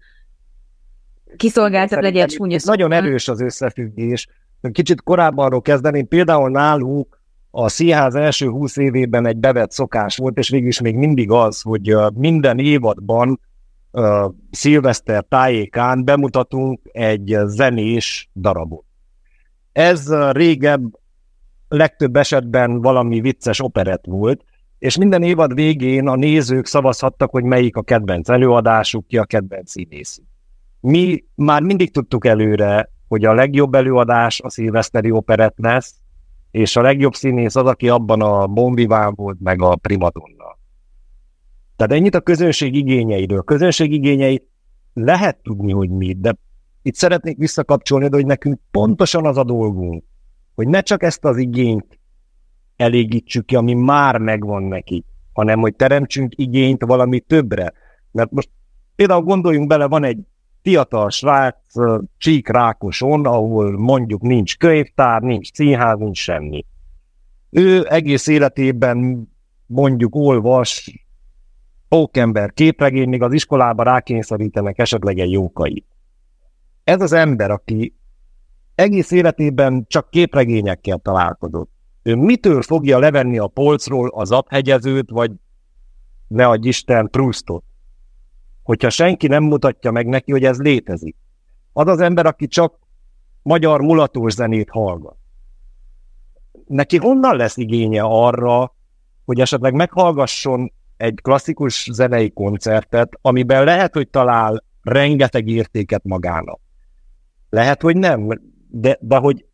kiszolgáltabb legyen csúnya Nagyon erős az összefüggés. Kicsit korábbanról kezdeném, például nálunk a színház első húsz évében egy bevett szokás volt, és végül is még mindig az, hogy minden évadban uh, szilveszter tájékán bemutatunk egy zenés darabot. Ez régebb, legtöbb esetben valami vicces operett volt, és minden évad végén a nézők szavazhattak, hogy melyik a kedvenc előadásuk, ki a kedvenc színész. Mi már mindig tudtuk előre, hogy a legjobb előadás a szilveszteri operett lesz, és a legjobb színész az, aki abban a bombiván volt, meg a primadonna. Tehát ennyit a közönség igényeiről. Közönség igényeit lehet tudni, hogy mit, de itt szeretnék visszakapcsolni, de hogy nekünk pontosan az a dolgunk, hogy ne csak ezt az igényt elégítsük ki, ami már megvan neki, hanem hogy teremtsünk igényt valami többre. Mert most például gondoljunk bele, van egy fiatal srác Csík Rákoson, ahol mondjuk nincs könyvtár, nincs színház, nincs semmi. Ő egész életében mondjuk olvas pókember képregény, még az iskolába rákényszerítenek esetleg egy jókai. Ez az ember, aki egész életében csak képregényekkel találkozott, ő mitől fogja levenni a polcról az aphegyezőt, vagy ne adj Isten Proustot? Hogyha senki nem mutatja meg neki, hogy ez létezik. Az az ember, aki csak magyar mulatós zenét hallgat. Neki honnan lesz igénye arra, hogy esetleg meghallgasson egy klasszikus zenei koncertet, amiben lehet, hogy talál rengeteg értéket magának. Lehet, hogy nem, de, de hogy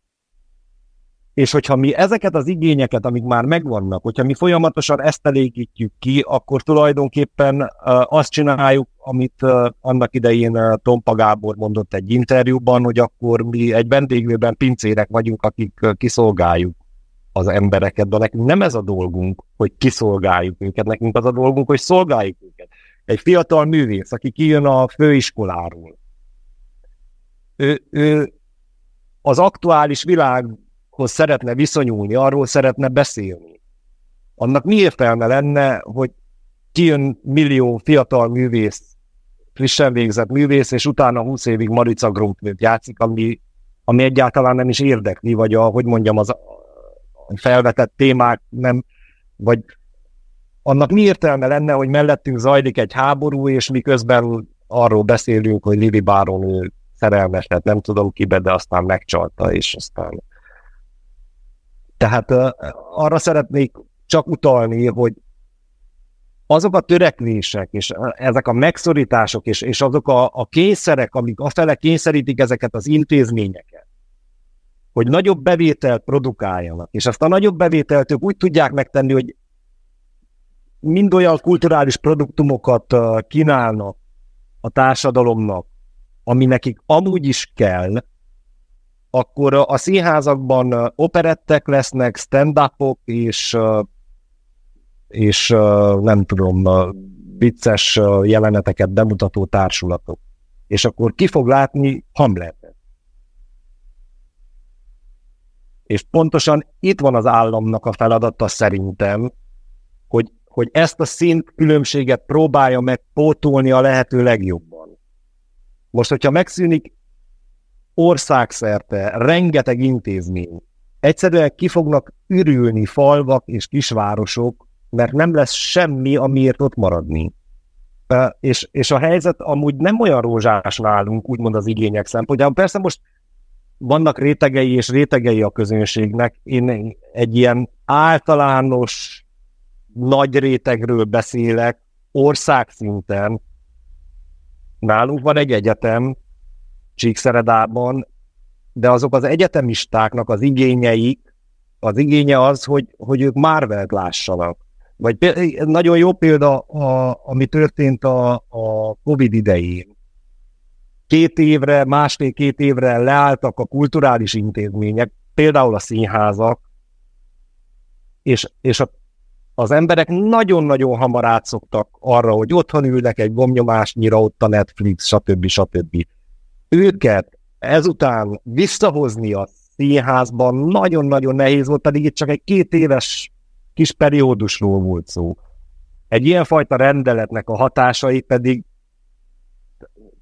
és hogyha mi ezeket az igényeket, amik már megvannak, hogyha mi folyamatosan ezt elégítjük ki, akkor tulajdonképpen azt csináljuk, amit annak idején Tompa Gábor mondott egy interjúban, hogy akkor mi egy vendéglőben pincérek vagyunk, akik kiszolgáljuk az embereket, de nekünk nem ez a dolgunk, hogy kiszolgáljuk őket, nekünk az a dolgunk, hogy szolgáljuk őket. Egy fiatal művész, aki kijön a főiskoláról, ő, ő az aktuális világ hoz szeretne viszonyulni, arról szeretne beszélni. Annak mi értelme lenne, hogy kijön millió fiatal művész, frissen végzett művész, és utána 20 évig Marica Grumpnőt játszik, ami, ami egyáltalán nem is érdekli, vagy a, hogy mondjam, az felvetett témák nem, vagy annak mi értelme lenne, hogy mellettünk zajlik egy háború, és miközben arról beszélünk, hogy Lili Báron ő szerelmes, tehát nem tudom kibe, de aztán megcsalta, és aztán tehát arra szeretnék csak utalni, hogy azok a törekvések, és ezek a megszorítások, és, és azok a, a kényszerek, amik afele kényszerítik ezeket az intézményeket, hogy nagyobb bevételt produkáljanak, és azt a nagyobb bevételt ők úgy tudják megtenni, hogy mind olyan kulturális produktumokat kínálnak a társadalomnak, ami nekik amúgy is kell, akkor a színházakban operettek lesznek, stand-upok, és, és nem tudom, vicces jeleneteket bemutató társulatok. És akkor ki fog látni Hamletet. És pontosan itt van az államnak a feladata szerintem, hogy, hogy ezt a szint különbséget próbálja meg pótolni a lehető legjobban. Most, hogyha megszűnik országszerte rengeteg intézmény, egyszerűen ki fognak ürülni falvak és kisvárosok, mert nem lesz semmi, amiért ott maradni. És, és a helyzet amúgy nem olyan rózsás nálunk, úgymond az igények szempontjából. Persze most vannak rétegei és rétegei a közönségnek. Én egy ilyen általános nagy rétegről beszélek, országszinten. Nálunk van egy egyetem, Csíkszeredában, de azok az egyetemistáknak az igényeik, az igénye az, hogy, hogy ők Marvelt lássanak. Vagy nagyon jó példa, a, ami történt a, a Covid idején. Két évre, másfél-két évre leálltak a kulturális intézmények, például a színházak, és, és a, az emberek nagyon-nagyon hamar átszoktak arra, hogy otthon ülnek egy gomnyomásnyira, ott a Netflix, stb. stb. Őket ezután visszahozni a színházban nagyon-nagyon nehéz volt, pedig itt csak egy két éves kis periódusról volt szó. Egy ilyenfajta rendeletnek a hatásai pedig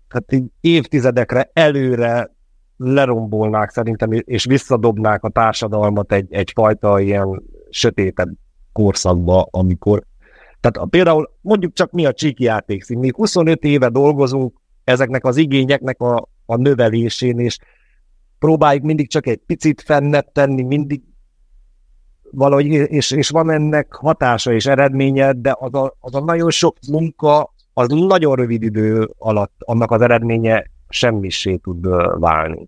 hát így évtizedekre előre lerombolnák szerintem, és visszadobnák a társadalmat egy, egyfajta ilyen sötétebb korszakba, amikor tehát például mondjuk csak mi a csíki játékszín, mi 25 éve dolgozunk ezeknek az igényeknek a, a növelésén, és próbáljuk mindig csak egy picit fennebb tenni, mindig valahogy, és, és van ennek hatása és eredménye, de az a, az a nagyon sok munka, az nagyon rövid idő alatt annak az eredménye semmisé tud válni.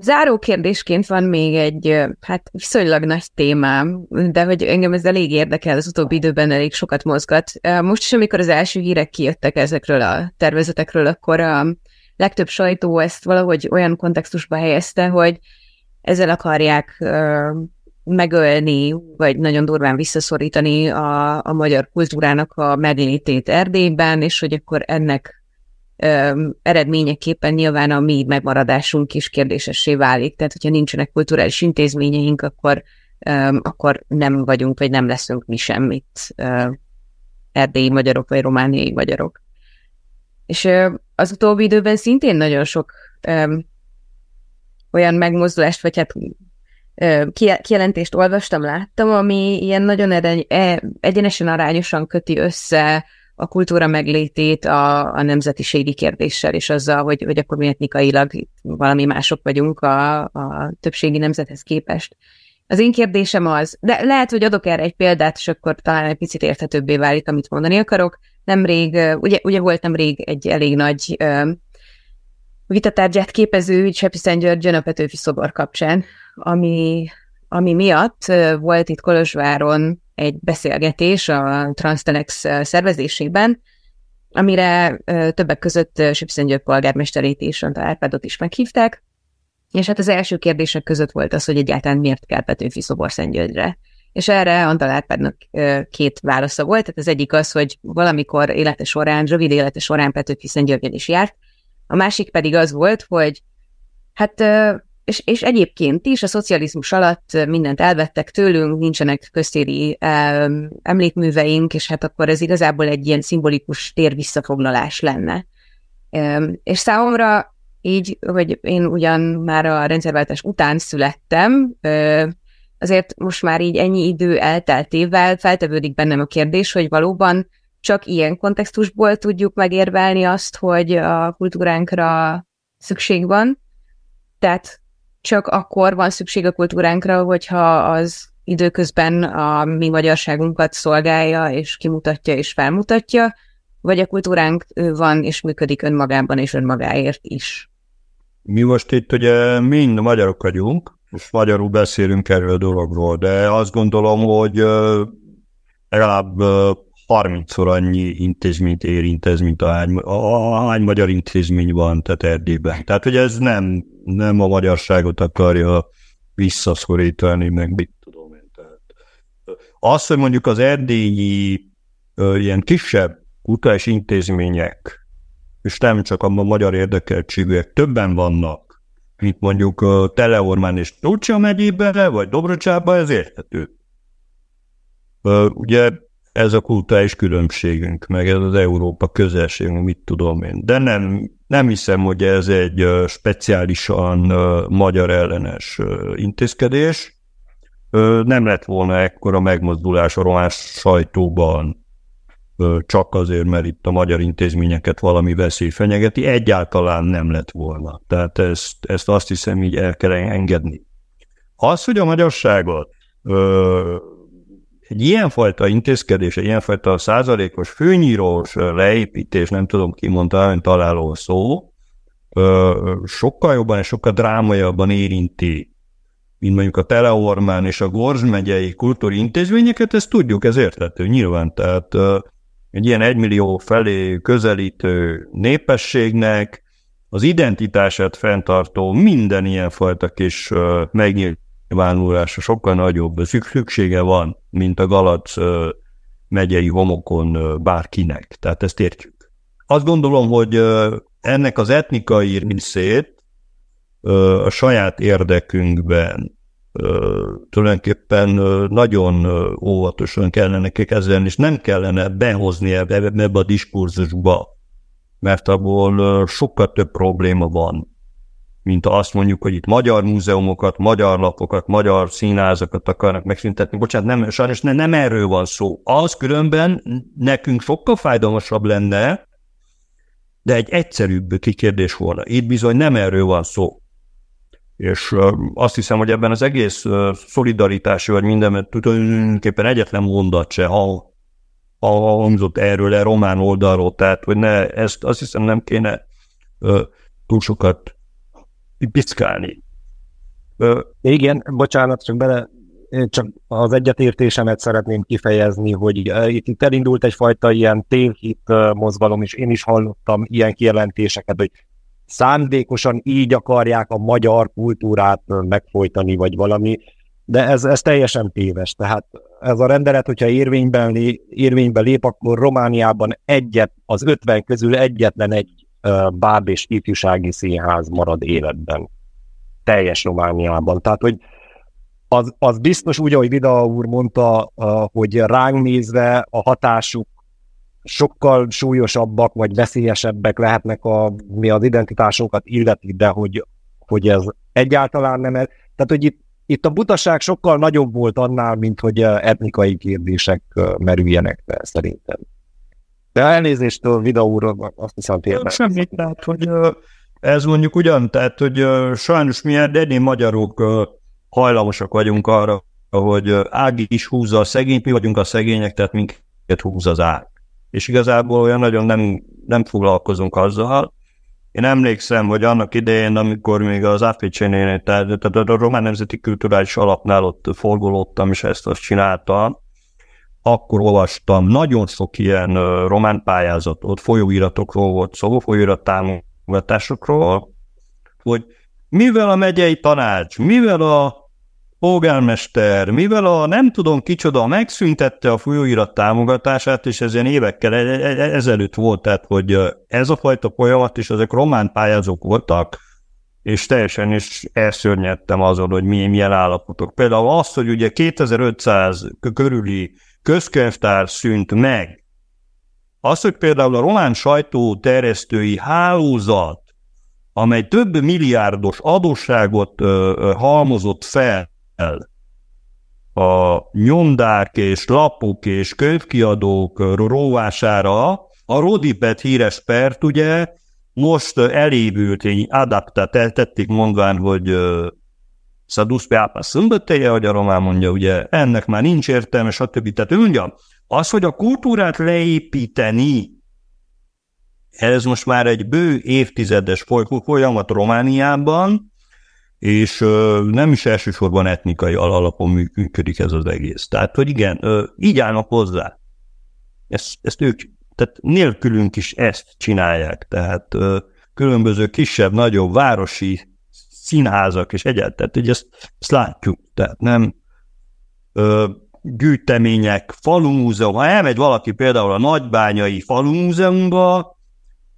Záró kérdésként van még egy, hát viszonylag nagy témám, de hogy engem ez elég érdekel, az utóbbi időben elég sokat mozgat. Most is, amikor az első hírek kijöttek ezekről a tervezetekről, akkor a legtöbb sajtó ezt valahogy olyan kontextusba helyezte, hogy ezzel akarják megölni, vagy nagyon durván visszaszorítani a, a magyar kultúrának a meglétét Erdélyben, és hogy akkor ennek eredményeképpen nyilván a mi megmaradásunk is kérdésessé válik. Tehát, hogyha nincsenek kulturális intézményeink, akkor, ö, akkor nem vagyunk, vagy nem leszünk mi semmit ö, erdélyi magyarok, vagy romániai magyarok. És az utóbbi időben szintén nagyon sok ö, olyan megmozdulást, vagy hát kijelentést olvastam, láttam, ami ilyen nagyon eregy, e, egyenesen arányosan köti össze a kultúra meglétét a, a nemzetiségi kérdéssel, és azzal, hogy, hogy akkor mi etnikailag valami mások vagyunk a, a többségi nemzethez képest. Az én kérdésem az, de lehet, hogy adok erre egy példát, és akkor talán egy picit érthetőbbé válik, amit mondani akarok. Nemrég, ugye, ugye volt nemrég egy elég nagy vitatárgyát képező Csepi Györgyön a Petőfi szobor kapcsán, ami, ami miatt volt itt Kolozsváron egy beszélgetés a Transtelex szervezésében, amire többek között György polgármesterét és Antal Árpádot is meghívták, és hát az első kérdések között volt az, hogy egyáltalán miért kell Petőfi szobor Szentgyörgyre. És erre Antal Árpádnak két válasza volt, tehát az egyik az, hogy valamikor élete során, rövid élete során Petőfi Szentgyörgyön is járt, a másik pedig az volt, hogy hát és, és egyébként is a szocializmus alatt mindent elvettek tőlünk, nincsenek köztéri emlékműveink, és hát akkor ez igazából egy ilyen szimbolikus térvisszafoglalás lenne. És számomra így, hogy én ugyan már a rendszerváltás után születtem, azért most már így ennyi idő elteltével feltevődik bennem a kérdés, hogy valóban csak ilyen kontextusból tudjuk megérvelni azt, hogy a kultúránkra szükség van. Tehát csak akkor van szükség a kultúránkra, hogyha az időközben a mi magyarságunkat szolgálja, és kimutatja, és felmutatja, vagy a kultúránk van, és működik önmagában, és önmagáért is. Mi most itt ugye mind magyarok vagyunk, és magyarul beszélünk erről a dologról, de azt gondolom, hogy legalább 30-szor annyi intézményt érint ez, mint ahány, ahány magyar intézmény van, tehát Erdélyben. Tehát, hogy ez nem, nem a magyarságot akarja visszaszorítani, meg mit tudom én. Tehát, az, hogy mondjuk az erdélyi ilyen kisebb utás intézmények, és nem csak a magyar érdekeltségűek, többen vannak, mint mondjuk Teleormán és Tócsia megyében, vagy Dobrocsában, ez érthető. Ugye ez a kulturális különbségünk, meg ez az Európa közelségünk, mit tudom én. De nem, nem hiszem, hogy ez egy speciálisan magyar ellenes intézkedés. Nem lett volna ekkora megmozdulás a román sajtóban, csak azért, mert itt a magyar intézményeket valami veszély fenyegeti, egyáltalán nem lett volna. Tehát ezt, ezt azt hiszem így el kell engedni. Az, hogy a magyarságot ö, egy ilyenfajta intézkedés, egy ilyenfajta százalékos főnyírós leépítés, nem tudom ki mondta, hogy találó szó, ö, sokkal jobban és sokkal drámaiabban érinti mint mondjuk a Teleormán és a Gorz megyei kultúri intézményeket, ezt tudjuk, ez érthető nyilván. Tehát egy ilyen egymillió felé közelítő népességnek az identitását fenntartó minden ilyenfajta kis megnyilvánulása sokkal nagyobb szüksége van, mint a Galac megyei homokon bárkinek. Tehát ezt értjük. Azt gondolom, hogy ennek az etnikai részét a saját érdekünkben tulajdonképpen nagyon óvatosan kellene kezelni, és nem kellene behozni ebbe, ebbe a diskurzusba, mert abból sokkal több probléma van, mint azt mondjuk, hogy itt magyar múzeumokat, magyar lapokat, magyar színházakat akarnak megszüntetni. Bocsánat, nem, sajnos ne, nem erről van szó. Az különben nekünk sokkal fájdalmasabb lenne, de egy egyszerűbb kikérdés volna. Itt bizony nem erről van szó. És azt hiszem, hogy ebben az egész szolidaritási, vagy minden, tulajdonképpen egyetlen mondat se ha hangzott erről, a román oldalról, tehát hogy ne, ezt azt hiszem nem kéne túl sokat pickálni. Igen, bocsánat, csak bele, csak az egyetértésemet szeretném kifejezni, hogy itt, itt elindult egyfajta ilyen tévhit mozgalom, és én is hallottam ilyen kijelentéseket, hogy szándékosan így akarják a magyar kultúrát megfojtani, vagy valami, de ez, ez teljesen téves. Tehát ez a rendelet, hogyha érvényben, lé, érvényben lép, akkor Romániában egyet, az 50 közül egyetlen egy báb és ifjúsági színház marad életben. Teljes Romániában. Tehát, hogy az, az biztos úgy, ahogy Vida úr mondta, hogy ránk nézve a hatásuk sokkal súlyosabbak vagy veszélyesebbek lehetnek, a, mi az identitásunkat illeti, de hogy, hogy ez egyáltalán nem. Ez. Tehát, hogy itt, itt a butaság sokkal nagyobb volt annál, mint hogy etnikai kérdések merüljenek be, szerintem. De elnézést Vida úr, azt hiszem tényleg. Semmit, tehát, hogy ez mondjuk ugyan, tehát, hogy sajnos mi eddig magyarok hajlamosak vagyunk arra, hogy Ági is húzza a szegényt, mi vagyunk a szegények, tehát minket húz az ág és igazából olyan nagyon nem, nem foglalkozunk azzal. Én emlékszem, hogy annak idején, amikor még az tehát, tehát a Román Nemzeti Kulturális Alapnál ott forgolódtam, és ezt azt csináltam, akkor olvastam nagyon sok ilyen román pályázatot, folyóiratokról volt szó, folyóirat támogatásokról, hogy mivel a megyei tanács, mivel a polgármester, mivel a nem tudom kicsoda megszüntette a folyóirat támogatását, és ez ilyen évekkel e- e- e- ezelőtt volt, tehát hogy ez a fajta folyamat, és ezek román pályázók voltak, és teljesen is elszörnyedtem azon, hogy milyen, milyen állapotok. Például azt, hogy ugye 2500 körüli közkönyvtár szűnt meg, az, hogy például a román sajtó terjesztői hálózat, amely több milliárdos adósságot ö, ö, halmozott fel el. A nyomdák és lapok és könyvkiadók róvására a Rodipet híres pert ugye most elévült, így adaptát tették mondván, hogy Szadusz Pápa szömbötteje, hogy a román mondja, ugye ennek már nincs értelme, stb. Tehát ő mondja, az, hogy a kultúrát leépíteni, ez most már egy bő évtizedes folyamat Romániában, és nem is elsősorban etnikai alapon működik ez az egész. Tehát, hogy igen, így állnak hozzá. Ezt, ezt ők, tehát nélkülünk is ezt csinálják, tehát különböző kisebb, nagyobb városi színházak és egyáltalán, hogy ezt, ezt látjuk, tehát nem ö, gyűjtemények, falumúzeum, ha elmegy valaki például a nagybányai falumúzeumba,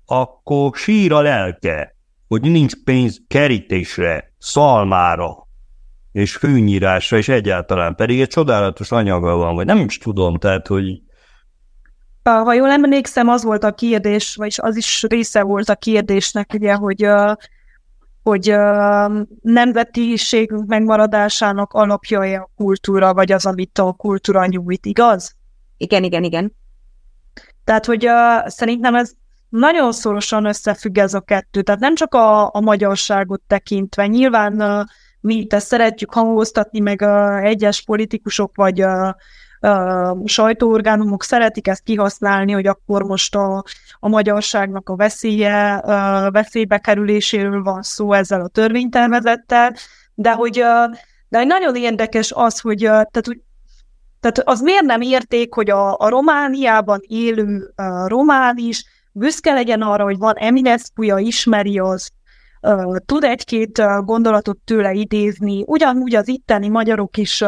akkor sír a lelke, hogy nincs pénz kerítésre, szalmára, és fűnyírásra, és egyáltalán pedig egy csodálatos anyaga van, vagy nem is tudom, tehát, hogy Ha jól emlékszem, az volt a kérdés, vagyis az is része volt a kérdésnek, ugye, hogy, hogy nemzetiségünk megmaradásának alapja a kultúra, vagy az, amit a kultúra nyújt, igaz? Igen, igen, igen. Tehát, hogy uh, szerintem ez nagyon szorosan összefügg ez a kettő. Tehát nem csak a, a magyarságot tekintve. Nyilván uh, mi ezt szeretjük hangoztatni, meg uh, egyes politikusok vagy uh, uh, sajtóorgánumok szeretik ezt kihasználni, hogy akkor most a, a magyarságnak a veszélye, uh, veszélybe kerüléséről van szó ezzel a törvénytervezettel, de hogy de nagyon érdekes az, hogy, uh, tehát, hogy tehát az miért nem érték, hogy a, a Romániában élő uh, román is büszke legyen arra, hogy van Eminescu-ja, ismeri az, tud egy-két gondolatot tőle idézni, ugyanúgy az itteni magyarok is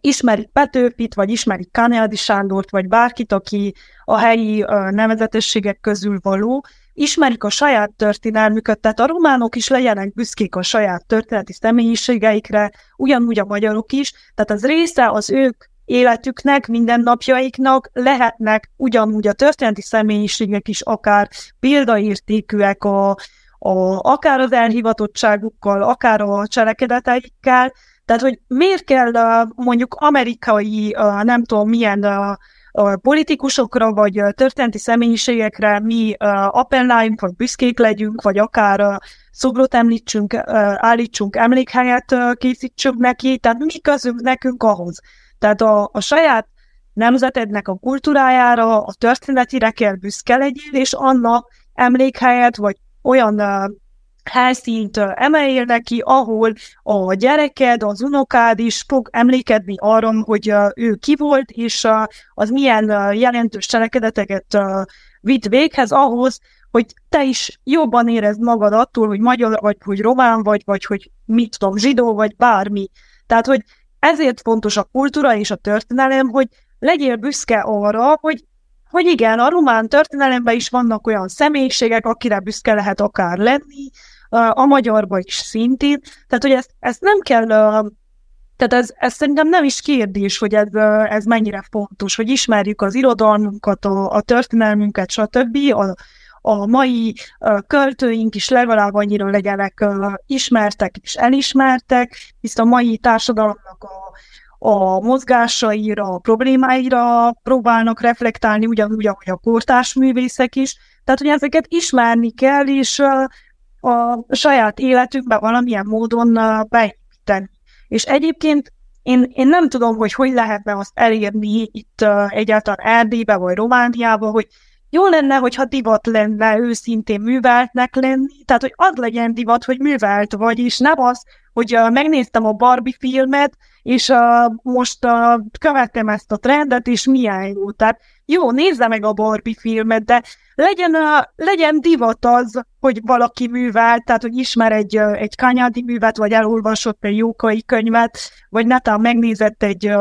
ismerik Petőfit, vagy ismerik Kányádi Sándort, vagy bárkit, aki a helyi nevezetességek közül való, ismerik a saját történelmüket, tehát a románok is legyenek büszkék a saját történeti személyiségeikre, ugyanúgy a magyarok is, tehát az része az ők életüknek, mindennapjaiknak lehetnek ugyanúgy a történeti személyiségek is akár példaértékűek a, a, akár az elhivatottságukkal, akár a cselekedeteikkel, tehát, hogy miért kell mondjuk amerikai, nem tudom milyen politikusokra, vagy történeti személyiségekre mi appelláljunk, vagy büszkék legyünk, vagy akár szobrot említsünk, állítsunk, emlékhelyet készítsünk neki, tehát mi közünk nekünk ahhoz. Tehát a, a saját nemzetednek a kultúrájára, a történetire kell büszke legyél, és annak emlékhelyet, vagy olyan uh, helyszínt uh, emeljél neki, ahol a gyereked, az unokád is fog emlékedni arra, hogy uh, ő ki volt, és az milyen jelentős cselekedeteket uh, vitt véghez ahhoz, hogy te is jobban érezd magad attól, hogy magyar vagy, hogy román vagy, vagy hogy mit tudom, zsidó vagy bármi. Tehát, hogy ezért fontos a kultúra és a történelem, hogy legyél büszke arra, hogy, hogy igen, a román történelemben is vannak olyan személyiségek, akire büszke lehet akár lenni, a magyarban is szintén. Tehát, hogy ezt, ezt nem kell tehát ez, ez szerintem nem is kérdés, hogy ez, ez mennyire fontos, hogy ismerjük az irodalmunkat, a, a történelmünket, stb. A, a mai költőink is legalább annyira legyenek ismertek és elismertek, hisz a mai társadalomnak a, a mozgásaira, a problémáira próbálnak reflektálni, ugyanúgy, ahogy a kortárs művészek is. Tehát, hogy ezeket ismerni kell, és a saját életükbe valamilyen módon beépíteni. És egyébként én, én nem tudom, hogy hogy lehetne azt elérni itt egyáltalán Erdélybe vagy Romániába, hogy jó lenne, hogyha divat lenne őszintén műveltnek lenni, tehát hogy az legyen divat, hogy művelt vagy, és nem az, hogy uh, megnéztem a Barbie filmet, és uh, most uh, követtem ezt a trendet, és milyen jó. Tehát jó, nézze meg a Barbie filmet, de legyen, uh, legyen divat az, hogy valaki művel, tehát hogy ismer egy, egy kanyádi művet, vagy elolvasott egy jókai könyvet, vagy netán megnézett egy,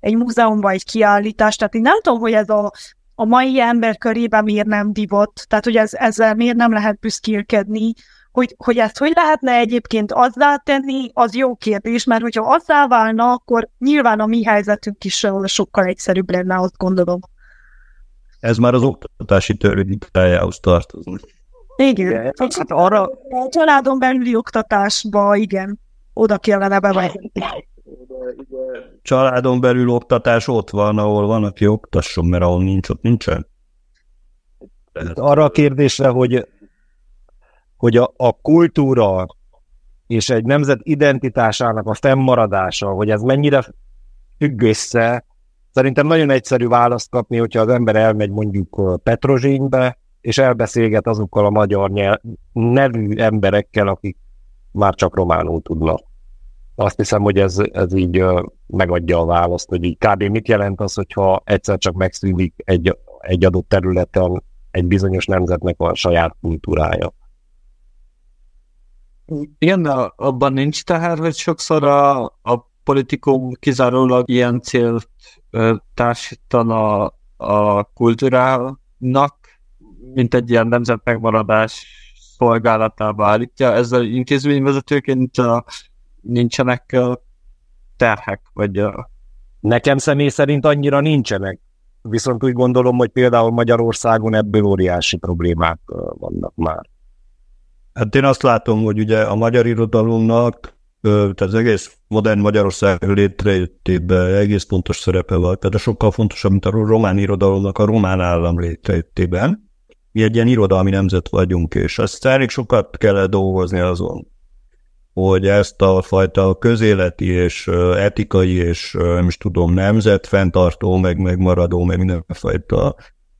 egy múzeumban egy kiállítást. Tehát én nem tudom, hogy ez a a mai ember körében miért nem divott, tehát hogy ez, ezzel miért nem lehet büszkélkedni, hogy, hogy ezt hogy lehetne egyébként azzá tenni, az jó kérdés, mert hogyha azzá válna, akkor nyilván a mi helyzetünk is sokkal egyszerűbb lenne, azt gondolom. Ez már az oktatási törvényikájához tartozik. Igen. Hát, hát arra... A családon belüli oktatásba, igen, oda kellene bevenni családon belül oktatás ott van, ahol van, aki oktasson, mert ahol nincs, ott nincsen. Arra a kérdésre, hogy, hogy a, a kultúra és egy nemzet identitásának a fennmaradása, hogy ez mennyire függ össze, szerintem nagyon egyszerű választ kapni, hogyha az ember elmegy mondjuk Petrozsénybe, és elbeszélget azokkal a magyar nyelv, nevű emberekkel, akik már csak románul tudnak. Azt hiszem, hogy ez, ez így megadja a választ, hogy így kb. mit jelent az, hogyha egyszer csak megszűnik egy, egy adott területen egy bizonyos nemzetnek a saját kultúrája. Igen, de abban nincs teher, hogy sokszor a, a politikum kizárólag ilyen célt társítana a kultúrának, mint egy ilyen nemzet megmaradás szolgálatába állítja. Ezzel intézményvezetőként a nincsenek terhek, vagy... Nekem személy szerint annyira nincsenek. Viszont úgy gondolom, hogy például Magyarországon ebből óriási problémák vannak már. Hát én azt látom, hogy ugye a magyar irodalomnak, tehát az egész modern Magyarország létrejöttében egész fontos szerepe van, tehát sokkal fontosabb, mint a román irodalomnak a román állam létrejöttében. Mi egy ilyen irodalmi nemzet vagyunk, és azt elég sokat kell dolgozni azon, hogy ezt a fajta közéleti és etikai és nem is tudom, nemzet fenntartó, meg megmaradó, meg mindenfajta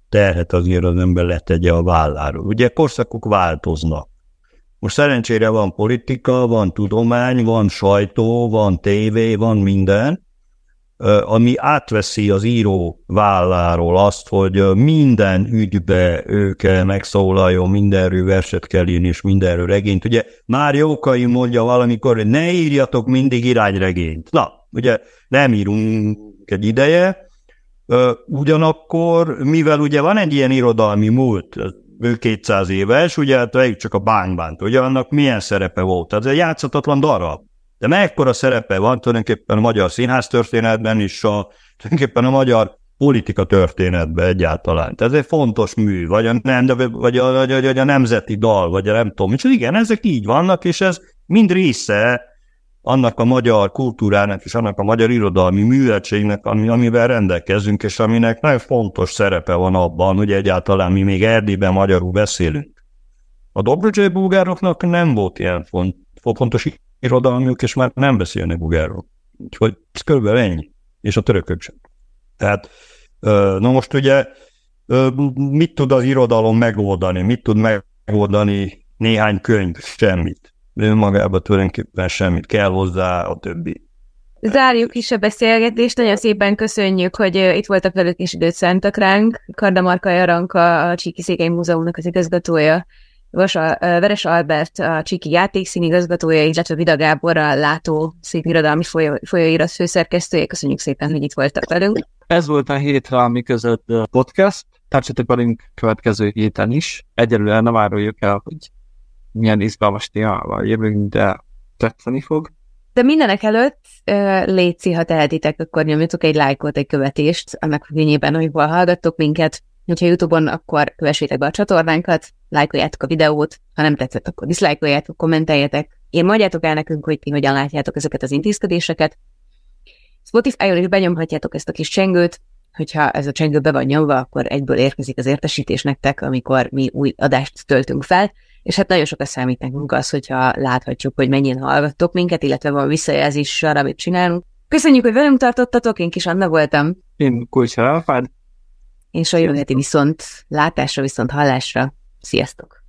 terhet azért az ember letegye a válláról. Ugye korszakok változnak. Most szerencsére van politika, van tudomány, van sajtó, van tévé, van minden, ami átveszi az író válláról azt, hogy minden ügybe ő kell megszólaljon, mindenről verset kell írni, és mindenről regényt. Ugye már Jókai mondja valamikor, hogy ne írjatok mindig irányregényt. Na, ugye nem írunk egy ideje, ugyanakkor, mivel ugye van egy ilyen irodalmi múlt, ő 200 éves, ugye hát csak a bánybánt, ugye annak milyen szerepe volt? Tehát ez egy játszatatlan darab. De mekkora szerepe van tulajdonképpen a magyar színház történetben és a, tulajdonképpen a magyar politika történetben egyáltalán. Tehát ez egy fontos mű, vagy a, nem, vagy a, vagy a, vagy a nemzeti dal, vagy a nem tudom. És igen, ezek így vannak, és ez mind része annak a magyar kultúrának és annak a magyar irodalmi műveltségnek, ami, amivel rendelkezünk, és aminek nagyon fontos szerepe van abban, hogy egyáltalán mi még Erdélyben magyarul beszélünk. A Dobrodzsai bulgároknak nem volt ilyen font, fontos irodalmiuk, és már nem beszélnek bulgárról. Úgyhogy ez körülbelül ennyi. És a törökök sem. Tehát, na most ugye mit tud az irodalom megoldani? Mit tud megoldani néhány könyv? Semmit. Önmagában tulajdonképpen semmit. Kell hozzá a többi. Zárjuk is a beszélgetést, nagyon szépen köszönjük, hogy itt voltak velük és időt szántak ránk. Kardamarka Jaranka, a Csíki Székely Múzeumnak az igazgatója, Vasa, Veres Albert, a Csiki játékszínigazgatója, illetve Vida Gábor, a Látó szépirodalmi folyó, folyóirat főszerkesztője. Köszönjük szépen, hogy itt voltak velünk. Ez volt a hétre, ami között podcast. Tartsatok velünk következő héten is. Egyelőre nem áruljuk el, hogy milyen izgalmas témával jövünk, de tetszeni fog. De mindenek előtt létszi, ha tehetitek, akkor nyomjatok egy lájkot, egy követést, annak függvényében, hogy hol hallgattok minket. Ha Youtube-on, akkor kövessétek be a csatornánkat, lájkoljátok a videót, ha nem tetszett, akkor diszlájkoljátok, kommenteljetek. Én mondjátok el nekünk, hogy ti hogyan látjátok ezeket az intézkedéseket. Spotify-on is benyomhatjátok ezt a kis csengőt, hogyha ez a csengő be van nyomva, akkor egyből érkezik az értesítés nektek, amikor mi új adást töltünk fel, és hát nagyon sokat számít nekünk az, hogyha láthatjuk, hogy mennyien hallgattok minket, illetve van visszajelzés arra, amit csinálunk. Köszönjük, hogy velünk tartottatok, én kis Anna voltam. Én Kulcsa Alfád. És a jövő heti viszont látásra, viszont hallásra. Sziasztok!